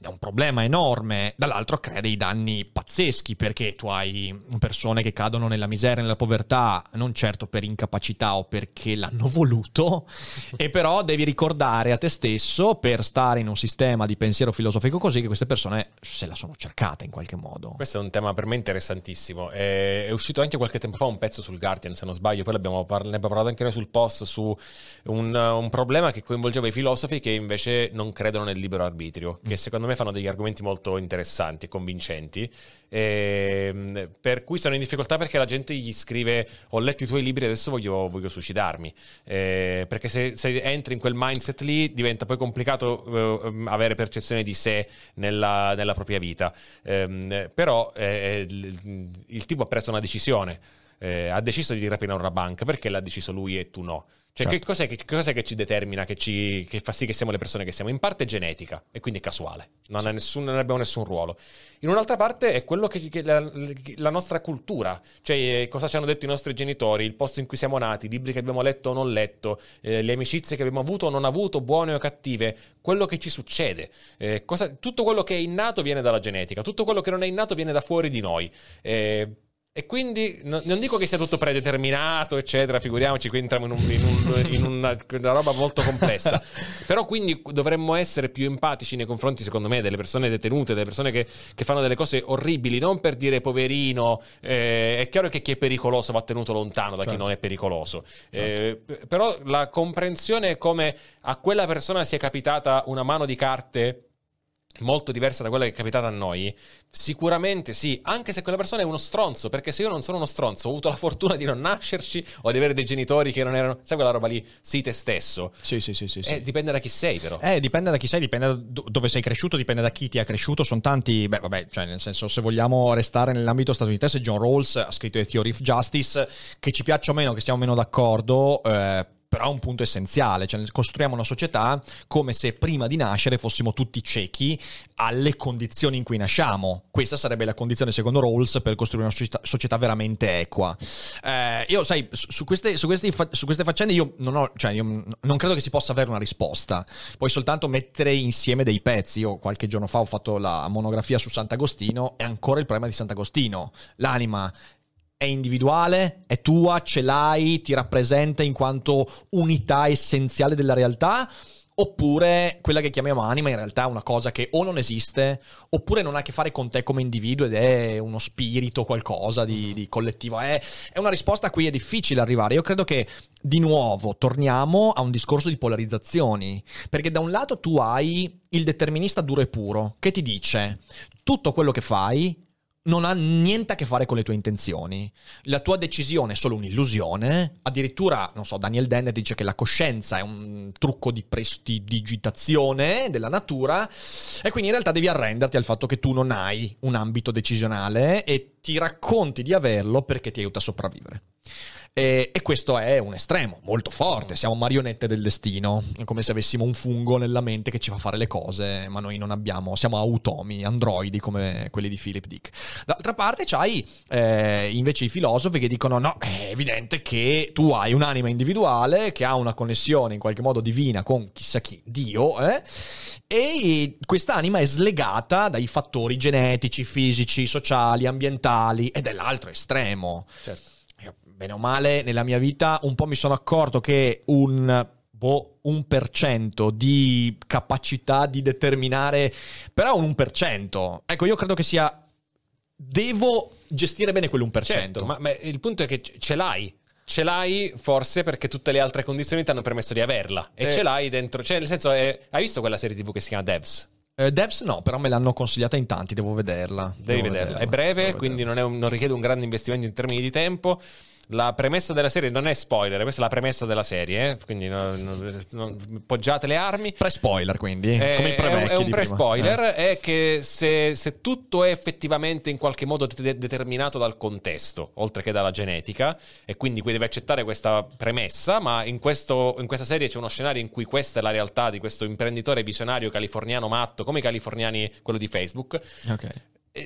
È un problema enorme, dall'altro crea dei danni pazzeschi perché tu hai persone che cadono nella miseria, nella povertà, non certo per incapacità o perché l'hanno voluto, e però devi ricordare a te stesso per stare in un sistema di pensiero filosofico così che queste persone se la sono cercate in qualche modo. Questo è un tema per me interessantissimo. È, uscito anche qualche tempo fa un pezzo sul Guardian, se non sbaglio, poi ne abbiamo parlato anche noi sul post su un, un problema che coinvolgeva i filosofi che invece non credono nel libero arbitrio, che secondo me fanno degli argomenti molto interessanti e convincenti. Ehm, per cui sono in difficoltà perché la gente gli scrive: Ho letto i tuoi libri, adesso voglio, voglio suicidarmi. Eh, perché se, se entri in quel mindset lì diventa poi complicato eh, avere percezione di sé nella, nella propria vita. Ehm, però eh, il, il tipo ha preso una decisione. Eh, ha deciso di rapinare una banca perché l'ha deciso lui e tu no. Cioè, Certo. che, cos'è, che, cos'è che ci determina, che, ci, che fa sì che siamo le persone che siamo? In parte è genetica e quindi è casuale, non, ha nessun- non abbiamo nessun ruolo. In un'altra parte è quello che, che la, la nostra cultura, cioè eh, cosa ci hanno detto i nostri genitori, il posto in cui siamo nati, i libri che abbiamo letto o non letto, eh, le amicizie che abbiamo avuto o non avuto, buone o cattive, quello che ci succede. Eh, cosa- tutto quello che è innato viene dalla genetica, tutto quello che non è innato viene da fuori di noi. Eh, e quindi no- non dico che sia tutto predeterminato, eccetera, figuriamoci, qui entriamo in, un- in un- in una, una roba molto complessa. Però quindi dovremmo essere più empatici nei confronti, secondo me, delle persone detenute, delle persone che, che fanno delle cose orribili, non per dire poverino, eh, è chiaro che chi è pericoloso va tenuto lontano da chi Certo. non è pericoloso. Eh, p- però la comprensione è come a quella persona sia capitata una mano di carte molto diversa da quella che è capitata a noi, sicuramente sì, anche se quella persona è uno stronzo, perché se io non sono uno stronzo, ho avuto la fortuna di non nascerci o di avere dei genitori che non erano, sai quella roba lì, sii te stesso. Sì, sì, sì, sì. sì. Eh, dipende da chi sei però. Eh, dipende da chi sei, dipende da do- dove sei cresciuto, dipende da chi ti ha cresciuto. Sono tanti, beh, vabbè, cioè, nel senso, se vogliamo restare nell'ambito statunitense, John Rawls ha scritto The Theory of Justice, che ci piaccia o meno, che stiamo meno d'accordo, eh, però è un punto essenziale, cioè costruiamo una società come se prima di nascere fossimo tutti ciechi alle condizioni in cui nasciamo. Questa sarebbe la condizione secondo Rawls per costruire una società, società veramente equa. Eh, io sai, su queste, su, questi fa- su queste faccende io non ho, cioè io non credo che si possa avere una risposta, puoi soltanto mettere insieme dei pezzi. Io qualche giorno fa ho fatto la monografia su Sant'Agostino e ancora il problema di Sant'Agostino. L'anima è individuale, è tua, ce l'hai, ti rappresenta in quanto unità essenziale della realtà? Oppure quella che chiamiamo anima in realtà è una cosa che o non esiste, oppure non ha a che fare con te come individuo ed è uno spirito, qualcosa di, di collettivo. È, è una risposta a cui è difficile arrivare. Io credo che di nuovo torniamo a un discorso di polarizzazioni, perché da un lato tu hai il determinista duro e puro che ti dice tutto quello che fai non ha niente a che fare con le tue intenzioni. La tua decisione è solo un'illusione. Addirittura, non so, Daniel Dennett dice che la coscienza è un trucco di prestidigitazione della natura e quindi in realtà devi arrenderti al fatto che tu non hai un ambito decisionale e ti racconti di averlo perché ti aiuta a sopravvivere. E, e, questo è un estremo molto forte. Siamo marionette del destino. Come se avessimo un fungo nella mente che ci fa fare le cose, ma noi non abbiamo. Siamo automi, androidi come quelli di Philip Dick. D'altra parte, c'hai eh, invece i filosofi che dicono: no, è evidente che tu hai un'anima individuale che ha una connessione in qualche modo divina con chissà chi, Dio, eh? e quest'anima è slegata dai fattori genetici, fisici, sociali, ambientali ed è l'altro estremo. Certo bene o male, nella mia vita un po' mi sono accorto che un boh, un per cento di capacità di determinare, però un 1%. Ecco, io credo che sia devo gestire bene quell'1%. Certo, ma, ma il punto è che ce l'hai. Ce l'hai forse perché tutte le altre condizioni ti hanno permesso di averla. E eh. ce l'hai dentro. Cioè, nel senso, è, hai visto quella serie TV che si chiama Devs? Eh, Devs no, però me l'hanno consigliata in tanti, devo vederla. Devi devo vederla. vederla. È breve, quindi non, è un, non richiede un grande investimento in termini di tempo la premessa della serie non è spoiler, questa è la premessa della serie, eh? quindi non, non, non, poggiate le armi. Pre-spoiler, quindi, è, come i pre È un pre-spoiler, eh. è che se, se, tutto è effettivamente in qualche modo de- determinato dal contesto, oltre che dalla genetica, e quindi qui devi accettare questa premessa, ma in, questo, in questa serie c'è uno scenario in cui questa è la realtà di questo imprenditore visionario californiano matto, come i californiani, quello di Facebook. Ok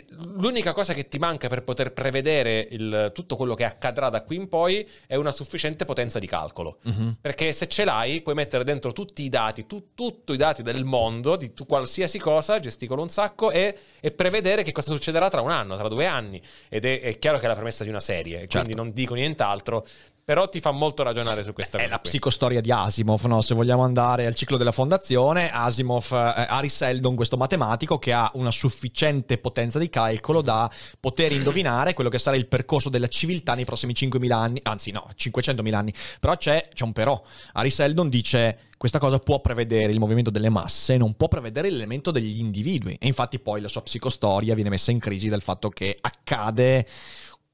L'unica cosa che ti manca per poter prevedere il, tutto quello che accadrà da qui in poi è una sufficiente potenza di calcolo. Uh-huh. Perché se ce l'hai, puoi mettere dentro tutti i dati, tu, tutti i dati del mondo, di tu, qualsiasi cosa, gesticolo un sacco e, e, prevedere che cosa succederà tra un anno, tra due anni. Ed è, è chiaro che è la premessa di una serie, certo. quindi non dico nient'altro. Però ti fa molto ragionare su questa è cosa. È la qui. psicostoria di Asimov, no? Se vogliamo andare al ciclo della fondazione, Asimov, eh, Harry Seldon, questo matematico che ha una sufficiente potenza di calcolo da poter indovinare quello che sarà il percorso della civiltà nei prossimi 5.000 anni, anzi no, 500.000 anni. Però c'è, c'è un però. Harry Seldon dice questa cosa può prevedere il movimento delle masse, non può prevedere l'elemento degli individui. E infatti poi la sua psicostoria viene messa in crisi dal fatto che accade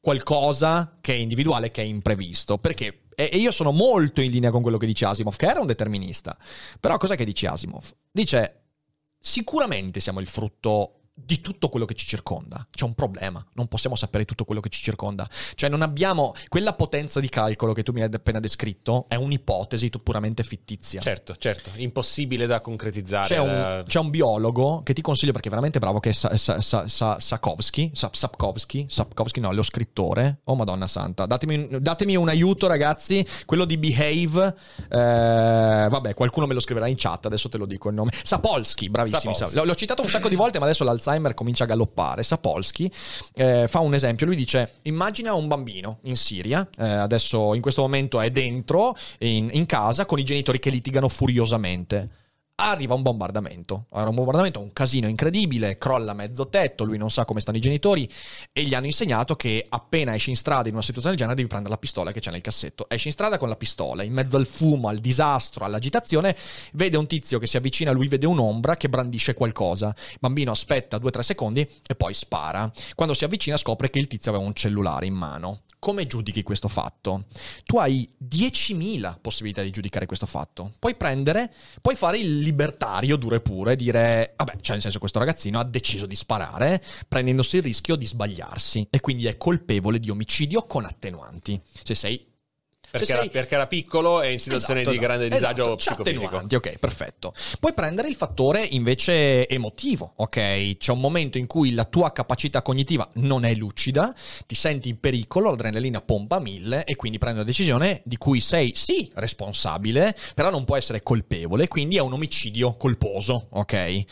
qualcosa che è individuale, che è imprevisto. Perché e io sono molto in linea con quello che dice Asimov, che era un determinista. Però cos'è che dice Asimov? Dice, sicuramente siamo il frutto di tutto quello che ci circonda. C'è un problema, non possiamo sapere tutto quello che ci circonda. Cioè non abbiamo quella potenza di calcolo che tu mi hai appena descritto, è un'ipotesi puramente fittizia. Certo, certo, impossibile da concretizzare. C'è un, c'è un biologo che ti consiglio perché è veramente bravo, che è Sa, Sa, Sa, Sa, Sapkowski, Sapkowski, Sapkowski no, lo scrittore. Oh madonna santa, datemi, datemi un aiuto ragazzi, quello di Behave, eh, vabbè qualcuno me lo scriverà in chat, adesso te lo dico il nome. Sapolsky, bravissimo. Sapolsky. L'ho citato un sacco di volte ma adesso l'Alzheimer Alzheimer comincia a galoppare. Sapolsky eh, fa un esempio, lui dice immagina un bambino in Siria, eh, adesso in questo momento è dentro in, in casa con i genitori che litigano furiosamente arriva un bombardamento. Arriva un bombardamento, un casino incredibile, crolla mezzo tetto, lui non sa come stanno i genitori e gli hanno insegnato che appena esci in strada in una situazione del genere devi prendere la pistola che c'è nel cassetto. Esci in strada con la pistola, in mezzo al fumo, al disastro, all'agitazione, vede un tizio che si avvicina lui, vede un'ombra che brandisce qualcosa. Il bambino aspetta 2-3 secondi e poi spara. Quando si avvicina scopre che il tizio aveva un cellulare in mano. Come giudichi questo fatto? Tu hai 10.000 possibilità di giudicare questo fatto. Puoi prendere, puoi fare il libertario duro e puro dire, vabbè, cioè nel senso questo ragazzino ha deciso di sparare prendendosi il rischio di sbagliarsi e quindi è colpevole di omicidio con attenuanti. Se sei perché, sei... era, perché, era, piccolo e in situazione esatto, di grande disagio esatto, psicofisico. Ok, perfetto. Puoi prendere il fattore invece emotivo, ok? C'è un momento in cui la tua capacità cognitiva non è lucida, ti senti in pericolo, l'adrenalina pompa a mille e quindi prendi una decisione di cui sei sì responsabile, però non può essere colpevole, quindi è un omicidio colposo, ok?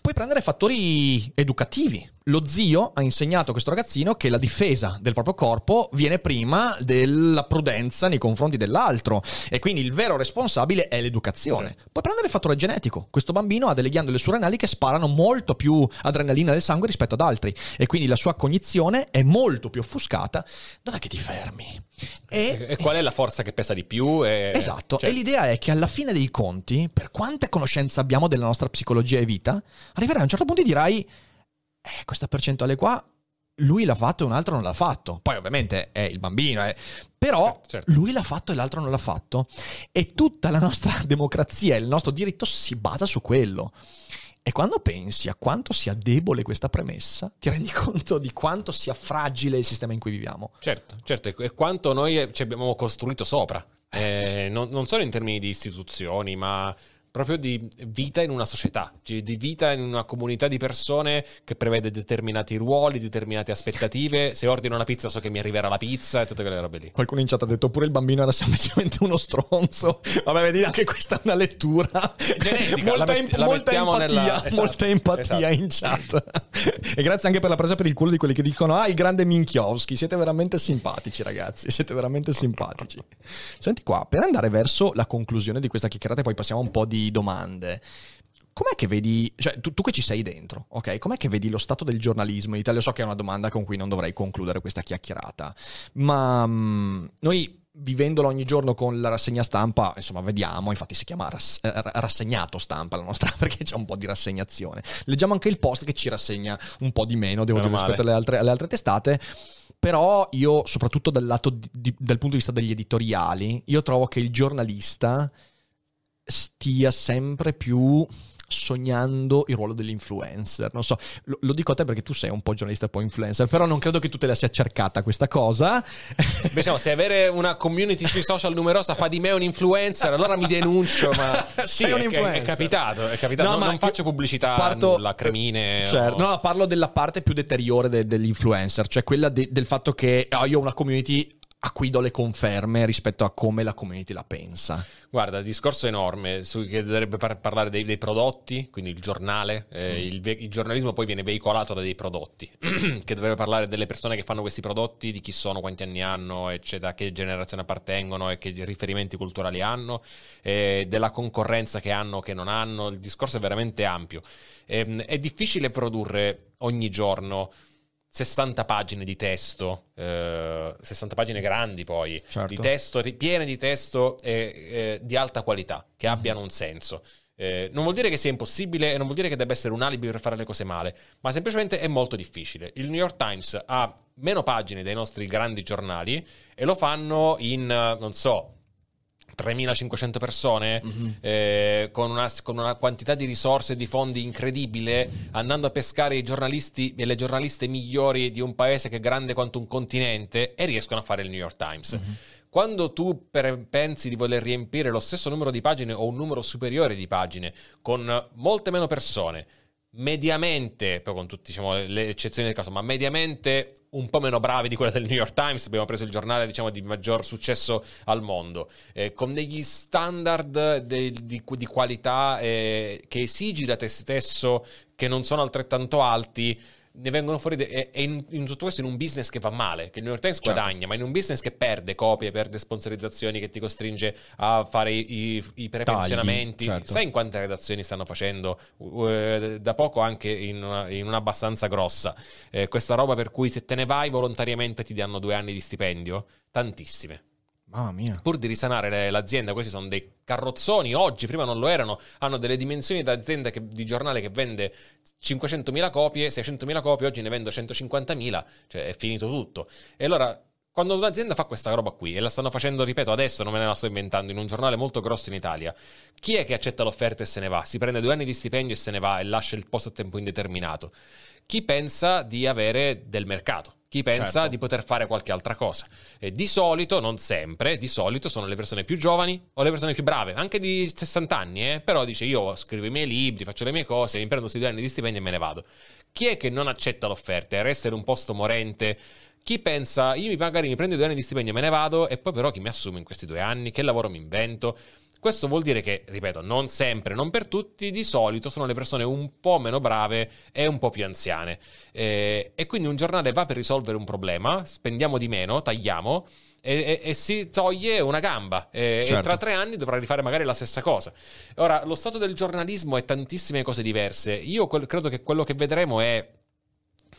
Puoi prendere fattori educativi, lo zio ha insegnato a questo ragazzino che la difesa del proprio corpo viene prima della prudenza nei confronti dell'altro e quindi il vero responsabile è l'educazione. Okay. Puoi prendere il fattore genetico. Questo bambino ha delle ghiandole surrenali che sparano molto più adrenalina nel sangue rispetto ad altri e quindi la sua cognizione è molto più offuscata. Dov'è che ti fermi? E, e qual è la forza che pesa di più? E... Esatto, cioè... e l'idea è che alla fine dei conti, per quante conoscenze abbiamo della nostra psicologia e vita, arriverai a un certo punto e dirai eh, questa percentuale qua lui l'ha fatto e un altro non l'ha fatto. Poi ovviamente è il bambino, eh. però Certo, certo. lui l'ha fatto e l'altro non l'ha fatto. E tutta la nostra democrazia e il nostro diritto si basa su quello. E quando pensi a quanto sia debole questa premessa, ti rendi conto di quanto sia fragile il sistema in cui viviamo. Certo, certo, e quanto noi eh, ci abbiamo costruito sopra. Eh, non, non solo in termini di istituzioni, ma proprio di vita in una società, cioè di vita in una comunità di persone che prevede determinati ruoli, determinate aspettative. Se ordino una pizza so che mi arriverà la pizza e tutte quelle robe lì. Qualcuno in chat ha detto pure il bambino era semplicemente uno stronzo. Vabbè, vedi, anche questa è una lettura. Genetica, molta, la met- la molta empatia, nella- esatto, molta empatia esatto. in chat. e grazie anche per la presa per il culo di quelli che dicono: Ah, il grande Minchiowski. Siete veramente simpatici, ragazzi. Siete veramente simpatici. Senti qua, per andare verso la conclusione di questa chiacchierata, e poi passiamo un po' di domande. Com'è che vedi, cioè tu, tu che ci sei dentro, ok? Com'è che vedi lo stato del giornalismo in Italia? So che è una domanda con cui non dovrei concludere questa chiacchierata, ma mm, noi vivendolo ogni giorno con la rassegna stampa, insomma, vediamo, infatti si chiama rass- eh, rassegnato stampa la nostra, perché c'è un po' di rassegnazione. Leggiamo anche il post che ci rassegna un po' di meno, devo dire, rispetto alle altre, alle altre testate. Però io, soprattutto dal lato di- di- dal punto di vista degli editoriali, io trovo che il giornalista stia sempre più sognando il ruolo dell'influencer. Non so, lo, lo dico a te perché tu sei un po' giornalista e poi influencer, però non credo che tu te la sia cercata questa cosa. Diciamo, se avere una community sui social numerosa fa di me un influencer, allora mi denuncio, ma sì, Sei un è, è- influencer. è capitato, è capitato. No, non, ma non faccio io pubblicità parto- nulla, cremine. Certo, o- no, parlo della parte più deteriore de- dell'influencer, cioè quella de- del fatto che ah, io ho una community a cui do le conferme rispetto a come la community la pensa. Guarda, discorso enorme su, che dovrebbe par- parlare dei, dei prodotti, quindi il giornale, Mm. eh, il, ve- il giornalismo poi viene veicolato da dei prodotti, che dovrebbe parlare delle persone che fanno questi prodotti, di chi sono, quanti anni hanno, eccetera, a che generazione appartengono e che riferimenti culturali hanno, eh, della concorrenza che hanno o che non hanno, il discorso è veramente ampio. Ehm, è difficile produrre ogni giorno 60 pagine di testo, eh, 60 pagine grandi poi, Certo. di testo, piene di testo eh, di alta qualità, che Mhm. abbiano un senso. Eh, non vuol dire che sia impossibile e non vuol dire che debba essere un alibi per fare le cose male, ma semplicemente è molto difficile. Il New York Times ha meno pagine dei nostri grandi giornali e lo fanno in, non so, 3.500 persone Mhm. eh, con, una, con una quantità di risorse e di fondi incredibile, andando a pescare i giornalisti e le giornaliste migliori di un paese che è grande quanto un continente e riescono a fare il New York Times. Quando tu per- pensi di voler riempire lo stesso numero di pagine o un numero superiore di pagine con molte meno persone, mediamente, poi con tutte diciamo, le eccezioni del caso, ma mediamente un po' meno bravi di quella del New York Times, abbiamo preso il giornale diciamo, di maggior successo al mondo, eh, con degli standard de- di, di qualità eh, che esigi da te stesso, che non sono altrettanto alti, ne vengono fuori de- e, e in, in tutto questo in un business che va male, che il New York Times Certo. guadagna, ma in un business che perde copie, perde sponsorizzazioni, che ti costringe a fare i, i, i prepensionamenti. certo. Sai in quante redazioni stanno facendo uh, da poco anche in una, in una abbastanza grossa eh, questa roba per cui se te ne vai volontariamente ti danno due anni di stipendio? Tantissime. Mamma mia. Pur di risanare le- l'azienda, questi sono dei carrozzoni, oggi, prima non lo erano, hanno delle dimensioni d'azienda che- di giornale che vende 500.000 copie, 600.000 copie, oggi ne vendo 150.000, cioè è finito tutto. E allora, quando un'azienda fa questa roba qui, e la stanno facendo, ripeto, adesso non me la sto inventando, in un giornale molto grosso in Italia, chi è che accetta l'offerta e se ne va? Si prende due anni di stipendio e se ne va e lascia il posto a tempo indeterminato. Chi pensa di avere del mercato? Chi pensa Certo. di poter fare qualche altra cosa? E di solito, non sempre, di solito sono le persone più giovani o le persone più brave, anche di 60 anni, eh? però dice io scrivo i miei libri, faccio le mie cose, mi prendo questi due anni di stipendio e me ne vado. Chi è che non accetta l'offerta e resta in un posto morente? Chi pensa, io magari mi prendo due anni di stipendio e me ne vado, e poi però chi mi assume in questi due anni? Che lavoro mi invento? Questo vuol dire che, ripeto, non sempre, non per tutti, di solito sono le persone un po' meno brave e un po' più anziane. Eh, e quindi un giornale va per risolvere un problema, spendiamo di meno, tagliamo. E, e- e si toglie una gamba e, e Certo. tra tre anni dovrà rifare magari la stessa cosa. Ora, lo stato del giornalismo è tantissime cose diverse. Io quel- credo che quello che vedremo è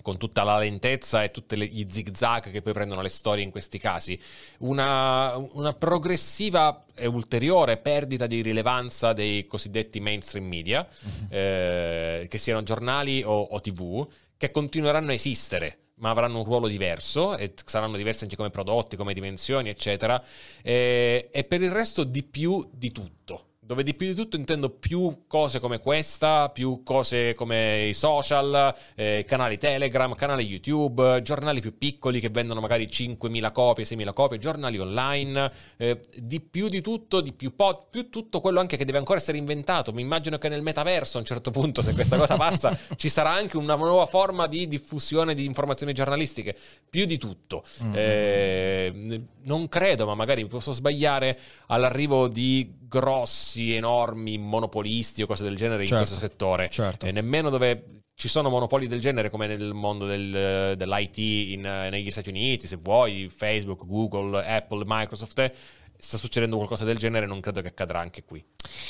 con tutta la lentezza e tutti gli zig-zag che poi prendono le storie in questi casi, una, una progressiva e ulteriore perdita di rilevanza dei cosiddetti mainstream media, eh, che siano giornali o, o tv, che continueranno a esistere. ma avranno un ruolo diverso e saranno diversi anche come prodotti, come dimensioni, eccetera. E, e per il resto di più di tutto dove di più di tutto intendo più cose come questa, più cose come i social, eh, canali Telegram, canali YouTube, giornali più piccoli che vendono magari 5.000 copie, 6.000 copie, giornali online, eh, di più di tutto, di più, po- più tutto quello anche che deve ancora essere inventato. Mi immagino che nel metaverso a un certo punto, se questa cosa passa, ci sarà anche una nuova forma di diffusione di informazioni giornalistiche, più di tutto. Mm-hmm. Eh, non credo, ma magari posso sbagliare all'arrivo di grossi, enormi monopolisti o cose del genere certo, in questo settore. Certo. E nemmeno dove ci sono monopoli del genere come nel mondo del, dell'IT in, negli Stati Uniti, se vuoi, Facebook, Google, Apple, Microsoft. Eh, sta succedendo qualcosa del genere, non credo che accadrà anche qui.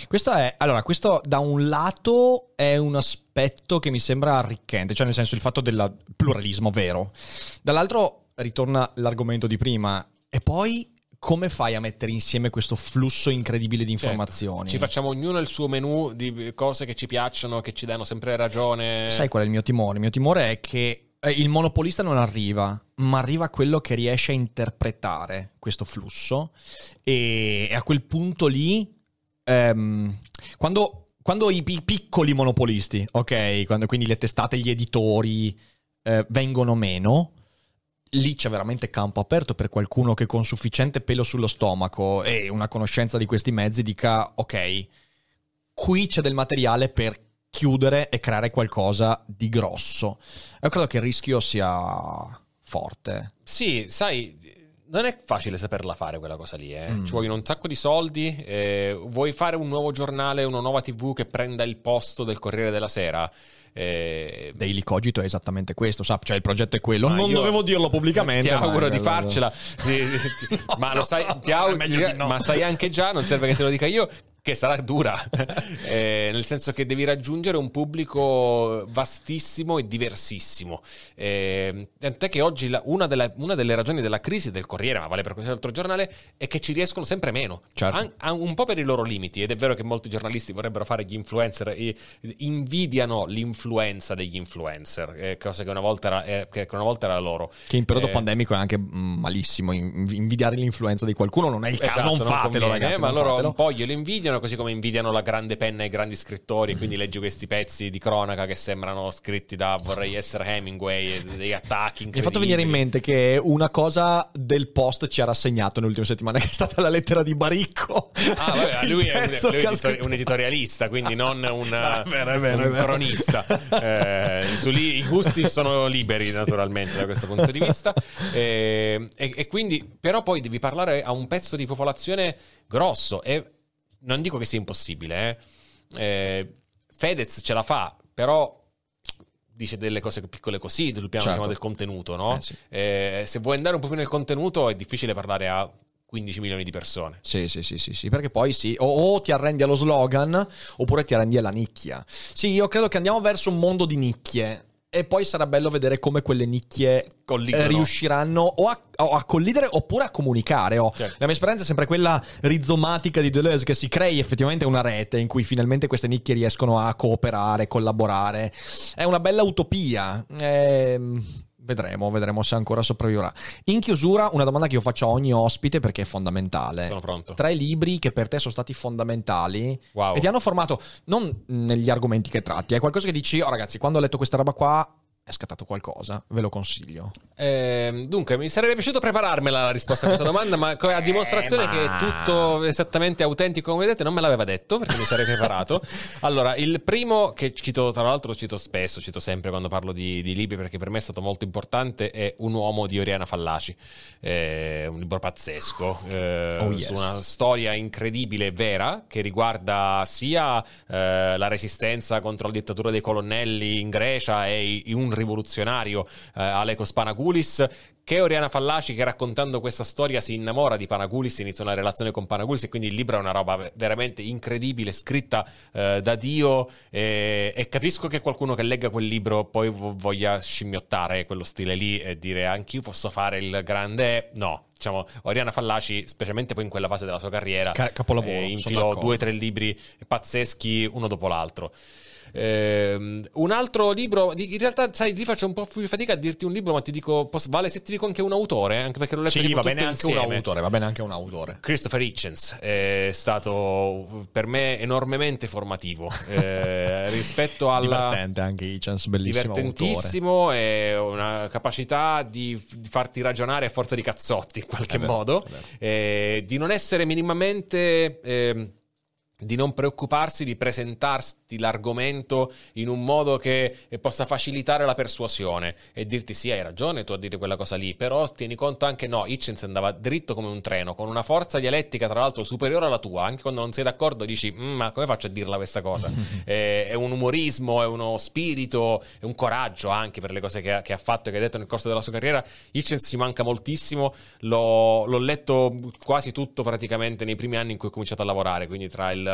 Questo è, allora, questo da un lato è un aspetto che mi sembra arricchente, cioè nel senso il fatto del pluralismo vero. Dall'altro ritorna l'argomento di prima e poi come fai a mettere insieme questo flusso incredibile di certo. informazioni? Certo. Ci facciamo ognuno il suo menù di cose che ci piacciono, che ci danno sempre ragione. Sai qual è il mio timore? Il mio timore è che eh, il monopolista non arriva, ma arriva quello che riesce a interpretare questo flusso e, a quel punto lì, ehm, quando, quando, i piccoli monopolisti, ok, quando quindi le testate, gli editori eh, vengono meno, lì c'è veramente campo aperto per qualcuno che con sufficiente pelo sullo stomaco e una conoscenza di questi mezzi dica ok, qui c'è del materiale per chiudere e creare qualcosa di grosso. Io credo che il rischio sia forte. Sì, sai, non è facile saperla fare quella cosa lì, eh. mm. ci vogliono un sacco di soldi, eh, vuoi fare un nuovo giornale, una nuova tv che prenda il posto del Corriere della Sera eh, Daily Cogito è esattamente questo, sa? cioè il progetto è quello. Non dovevo dirlo pubblicamente. Ti auguro di farcela, ma lo sai, ti auguro, no. ma sai anche già, non serve che te lo dica io, che sarà dura, eh, nel senso che devi raggiungere un pubblico vastissimo e diversissimo. Eh, tant'è che oggi la, una, delle, una, delle, ragioni della crisi del Corriere, ma vale per qualsiasi altro giornale, è che ci riescono sempre meno. Certo. An, an, un po' per i loro limiti, ed è vero che molti giornalisti vorrebbero fare gli influencer e invidiano l'influenza degli influencer, eh, cosa che una, volta era, eh, che una volta era loro. Che in periodo eh, pandemico è anche mm, malissimo, invidiare l'influenza di qualcuno non è il caso, esatto, non fatelo non ragazzi. Ma loro fatelo. un po' glielo invidiano invidiano, così come invidiano la grande penna e i grandi scrittori. E quindi leggi questi pezzi di cronaca che sembrano scritti da vorrei essere Hemingway, degli attacchi. Mi ha fatto venire in mente che una cosa del post ci ha rassegnato nelle ultime settimane, che è stata la lettera di Baricco. Ah, vabbè, lui, è un, lui è un, editorialista, quindi non un, è vero, è vero, un cronista. eh, lì, I gusti sono liberi, naturalmente, da questo punto di vista. Eh, e, e quindi, però, poi devi parlare a un pezzo di popolazione grosso. E non dico che sia impossibile, eh. Eh, Fedez ce la fa, però dice delle cose piccole così sul piano certo. diciamo, del contenuto, no? Eh, sì. eh, se vuoi andare un po' più nel contenuto è difficile parlare a 15 milioni di persone. Sì, sì, sì, sì, sì perché poi sì, o, o, ti arrendi allo slogan oppure ti arrendi alla nicchia. Sì, io credo che andiamo verso un mondo di nicchie e poi sarà bello vedere come quelle nicchie eh, riusciranno o a, o a, collidere oppure a comunicare. Oh. Certo. La mia esperienza è sempre quella rizomatica di Deleuze, che si crei effettivamente una rete in cui finalmente queste nicchie riescono a cooperare, collaborare. È una bella utopia. Ehm Vedremo, vedremo se ancora sopravviverà. In chiusura, una domanda che io faccio a ogni ospite perché è fondamentale. Sono pronto. Tre libri che per te sono stati fondamentali wow. e ti hanno formato non negli argomenti che tratti, è qualcosa che dici, oh ragazzi, quando ho letto questa roba qua è scattato qualcosa, ve lo consiglio. Eh, dunque, mi sarebbe piaciuto prepararmela la risposta a questa domanda, ma a dimostrazione eh, ma... che è tutto esattamente autentico come vedete, non me l'aveva detto perché mi sarei preparato. Allora, il primo che cito, tra l'altro cito spesso, cito sempre quando parlo di, di libri perché per me è stato molto importante, è Un uomo di Oriana Fallaci. È un libro pazzesco, eh, oh, yes. una storia incredibile vera che riguarda sia eh, la resistenza contro la dittatura dei colonnelli in Grecia e un rivoluzionario eh, Alekos Panagoulis che Oriana Fallaci che raccontando questa storia si innamora di Panagoulis, inizia una relazione con Panagoulis e quindi il libro è una roba veramente incredibile, scritta eh, da Dio e, e, capisco che qualcuno che legga quel libro poi voglia scimmiottare quello stile lì e dire anch'io posso fare il grande... No, diciamo, Oriana Fallaci, specialmente poi in quella fase della sua carriera, Ca- capolavoro, eh, infilò due o tre libri pazzeschi uno dopo l'altro. Ehm, un altro libro, in realtà, sai, lì faccio un po' più fatica a dirti un libro, ma ti dico, posso- vale se ti dico anche un autore, anche perché l'ho letto Sì, va bene anche un autore, va bene anche un autore. Christopher Hitchens è stato per me enormemente formativo eh, rispetto alla Divertente anche Hitchens, bellissimo autore. divertentissimo e una capacità di, di farti ragionare a forza di cazzotti in qualche È vero, modo, vero. eh, di non essere minimamente... ehm, di non preoccuparsi di presentarti l'argomento in un modo che eh, possa facilitare la persuasione e dirti sì hai ragione tu a dire quella cosa lì però tieni conto anche no Hitchens andava dritto come un treno con una forza dialettica tra l'altro superiore alla tua anche quando non sei d'accordo dici "Mm, ma come faccio a dirla questa cosa? Eh, è un umorismo è uno spirito è un coraggio anche per le cose che ha, che ha fatto e che ha detto nel corso della sua carriera. Hitchens ci manca moltissimo l'ho, l'ho letto quasi tutto praticamente nei primi anni in cui ho cominciato a lavorare quindi tra il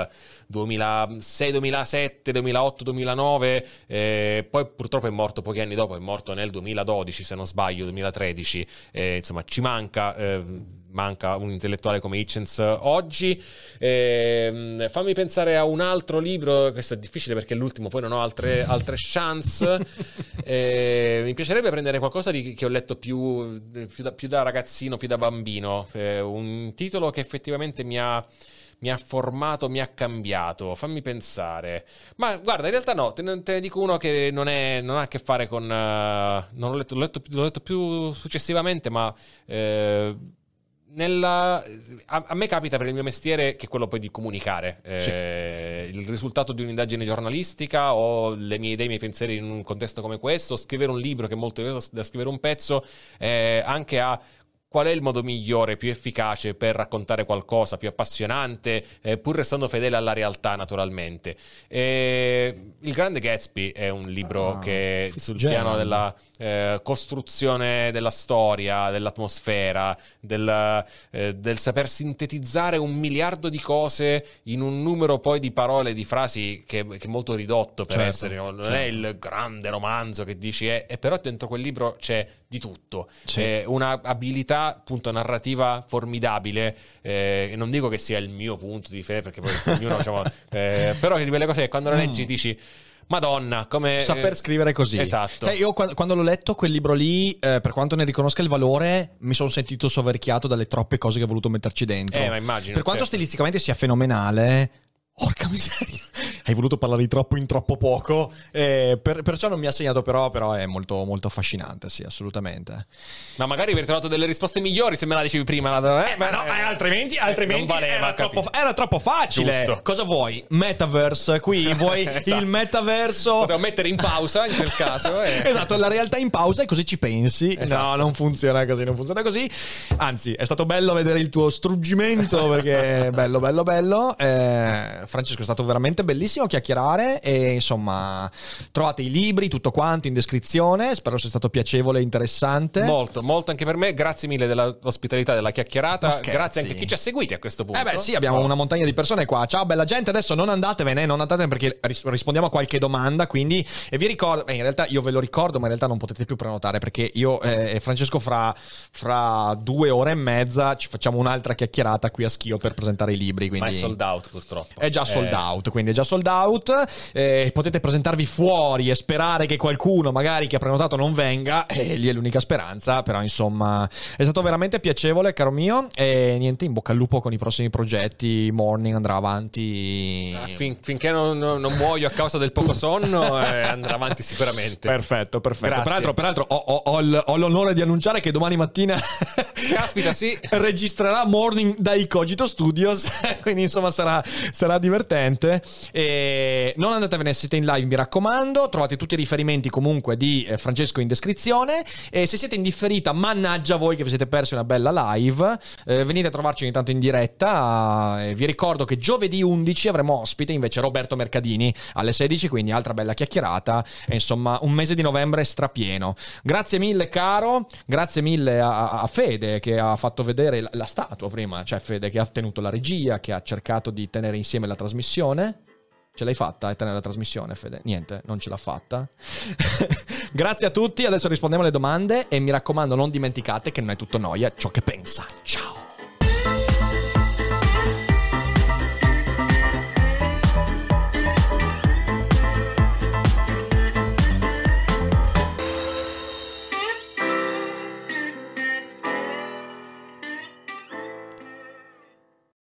2006 2007 2008 2009 eh, poi purtroppo è morto pochi anni dopo è morto nel 2012 se non sbaglio 2013 eh, insomma ci manca eh, manca un intellettuale come Hitchens oggi. Ehm, fammi pensare a un altro libro questo è difficile perché è l'ultimo poi non ho altre, altre chance. Eh, mi piacerebbe prendere qualcosa di- che ho letto più, più da, più da ragazzino più da bambino. Eh, un titolo che effettivamente mi ha mi ha formato, mi ha cambiato. Fammi pensare. Ma guarda, in realtà no, te ne, te ne dico uno che non, è- non ha a che fare con... eh, non l'ho letto, l'ho letto, l'ho letto più successivamente, ma... eh, nella- a, a me capita per il mio mestiere che è quello poi di comunicare eh, il risultato di un'indagine giornalistica o le mie idee, i miei pensieri in un contesto come questo, scrivere un libro che è molto diverso da scrivere un pezzo, eh, anche a qual è il modo migliore, più efficace per raccontare qualcosa, più appassionante, eh, pur restando fedele alla realtà, naturalmente. E il Grande Gatsby è un libro Ah, che sul piano della eh, costruzione della storia, dell'atmosfera, del, eh, del saper sintetizzare un miliardo di cose in un numero poi di parole, di frasi che, che è molto ridotto per Certo, essere, non certo. è il grande romanzo che dici, è, e però dentro quel libro c'è di tutto. Sì. È una abilità appunto narrativa formidabile. eh, e non dico che sia il mio punto di fede, perché poi ognuno, diciamo, eh, però che di quelle cose che quando le leggi dici. Madonna, come Saper eh, scrivere così. Esatto. Cioè, io qua- quando l'ho letto quel libro lì, eh, per quanto ne riconosca il valore, mi sono sentito soverchiato dalle troppe cose che ho voluto metterci dentro. Eh, ma immagino, Per quanto certo. stilisticamente sia fenomenale, porca miseria, hai voluto parlare di troppo in troppo poco. eh, per- perciò non mi ha segnato, però, però è molto, molto affascinante, sì, assolutamente. Ma magari avrei trovato delle risposte migliori se me la dicevi prima. Eh, ma no, eh, altrimenti, altrimenti non valeva, era, troppo, era troppo facile. Giusto. Cosa vuoi? Metaverse, qui vuoi Esatto. il metaverso. Potevo mettere in pausa in quel caso. eh. Esatto, la realtà in pausa e così ci pensi. Esatto. No, non funziona così, non funziona così. Anzi, è stato bello vedere il tuo struggimento perché bello, bello, bello. Eh, Francesco, è stato veramente bellissimo chiacchierare e insomma, trovate i libri, tutto quanto in descrizione. Spero sia stato piacevole e interessante. Molto, molto anche per me. Grazie mille dell'ospitalità, della chiacchierata. Ma. Grazie anche a chi ci ha seguiti a questo punto. Eh beh sì, abbiamo una montagna di persone qua. Ciao bella gente, adesso non andatevene, non andatevene perché ris- rispondiamo a qualche domanda, quindi e vi ricordo, beh, in realtà io ve lo ricordo, ma in realtà non potete più prenotare perché io eh, e Francesco fra, fra due ore e mezza ci facciamo un'altra chiacchierata qui a Schio per presentare i libri, Ma quindi è sold out purtroppo. è già sold Eh, out, quindi è già sold out. Eh, potete presentarvi fuori e sperare che qualcuno, magari che ha prenotato, non venga. E lì è l'unica speranza. Però, insomma, è stato veramente piacevole, caro mio. E niente, in bocca al lupo con i prossimi progetti. Morning andrà avanti. Ah, fin- finché non, non- muoio a causa del poco sonno, eh, andrà avanti sicuramente. Perfetto, perfetto. Peraltro, peraltro ho, ho- ho ho l'onore di annunciare che domani mattina Caspita, sì. registrerà Morning dai Cogito Studios. Quindi, insomma, sarà, sarà divertente. E non andatevene, siete in live, mi raccomando. Trovate tutti i riferimenti comunque di eh, Francesco in descrizione. E se siete in differita, mannaggia voi che vi siete persi una bella live. Eh, venite a trovarci ogni tanto in diretta. Eh, vi ricordo che giovedì 11 avremo ospite invece Roberto Mercadini alle 16, quindi altra bella chiacchierata. E insomma, un mese di novembre strapieno. Grazie mille, caro. Grazie mille a, a Fede che ha fatto vedere la, la statua prima. Cioè, Fede che ha tenuto la regia, che ha cercato di tenere insieme la trasmissione. Ce l'hai fatta tenere la trasmissione, Fede? Niente, non ce l'ha fatta. Grazie a tutti, adesso rispondiamo alle domande e mi raccomando non dimenticate che non è tutto noia ciò che pensa. Ciao!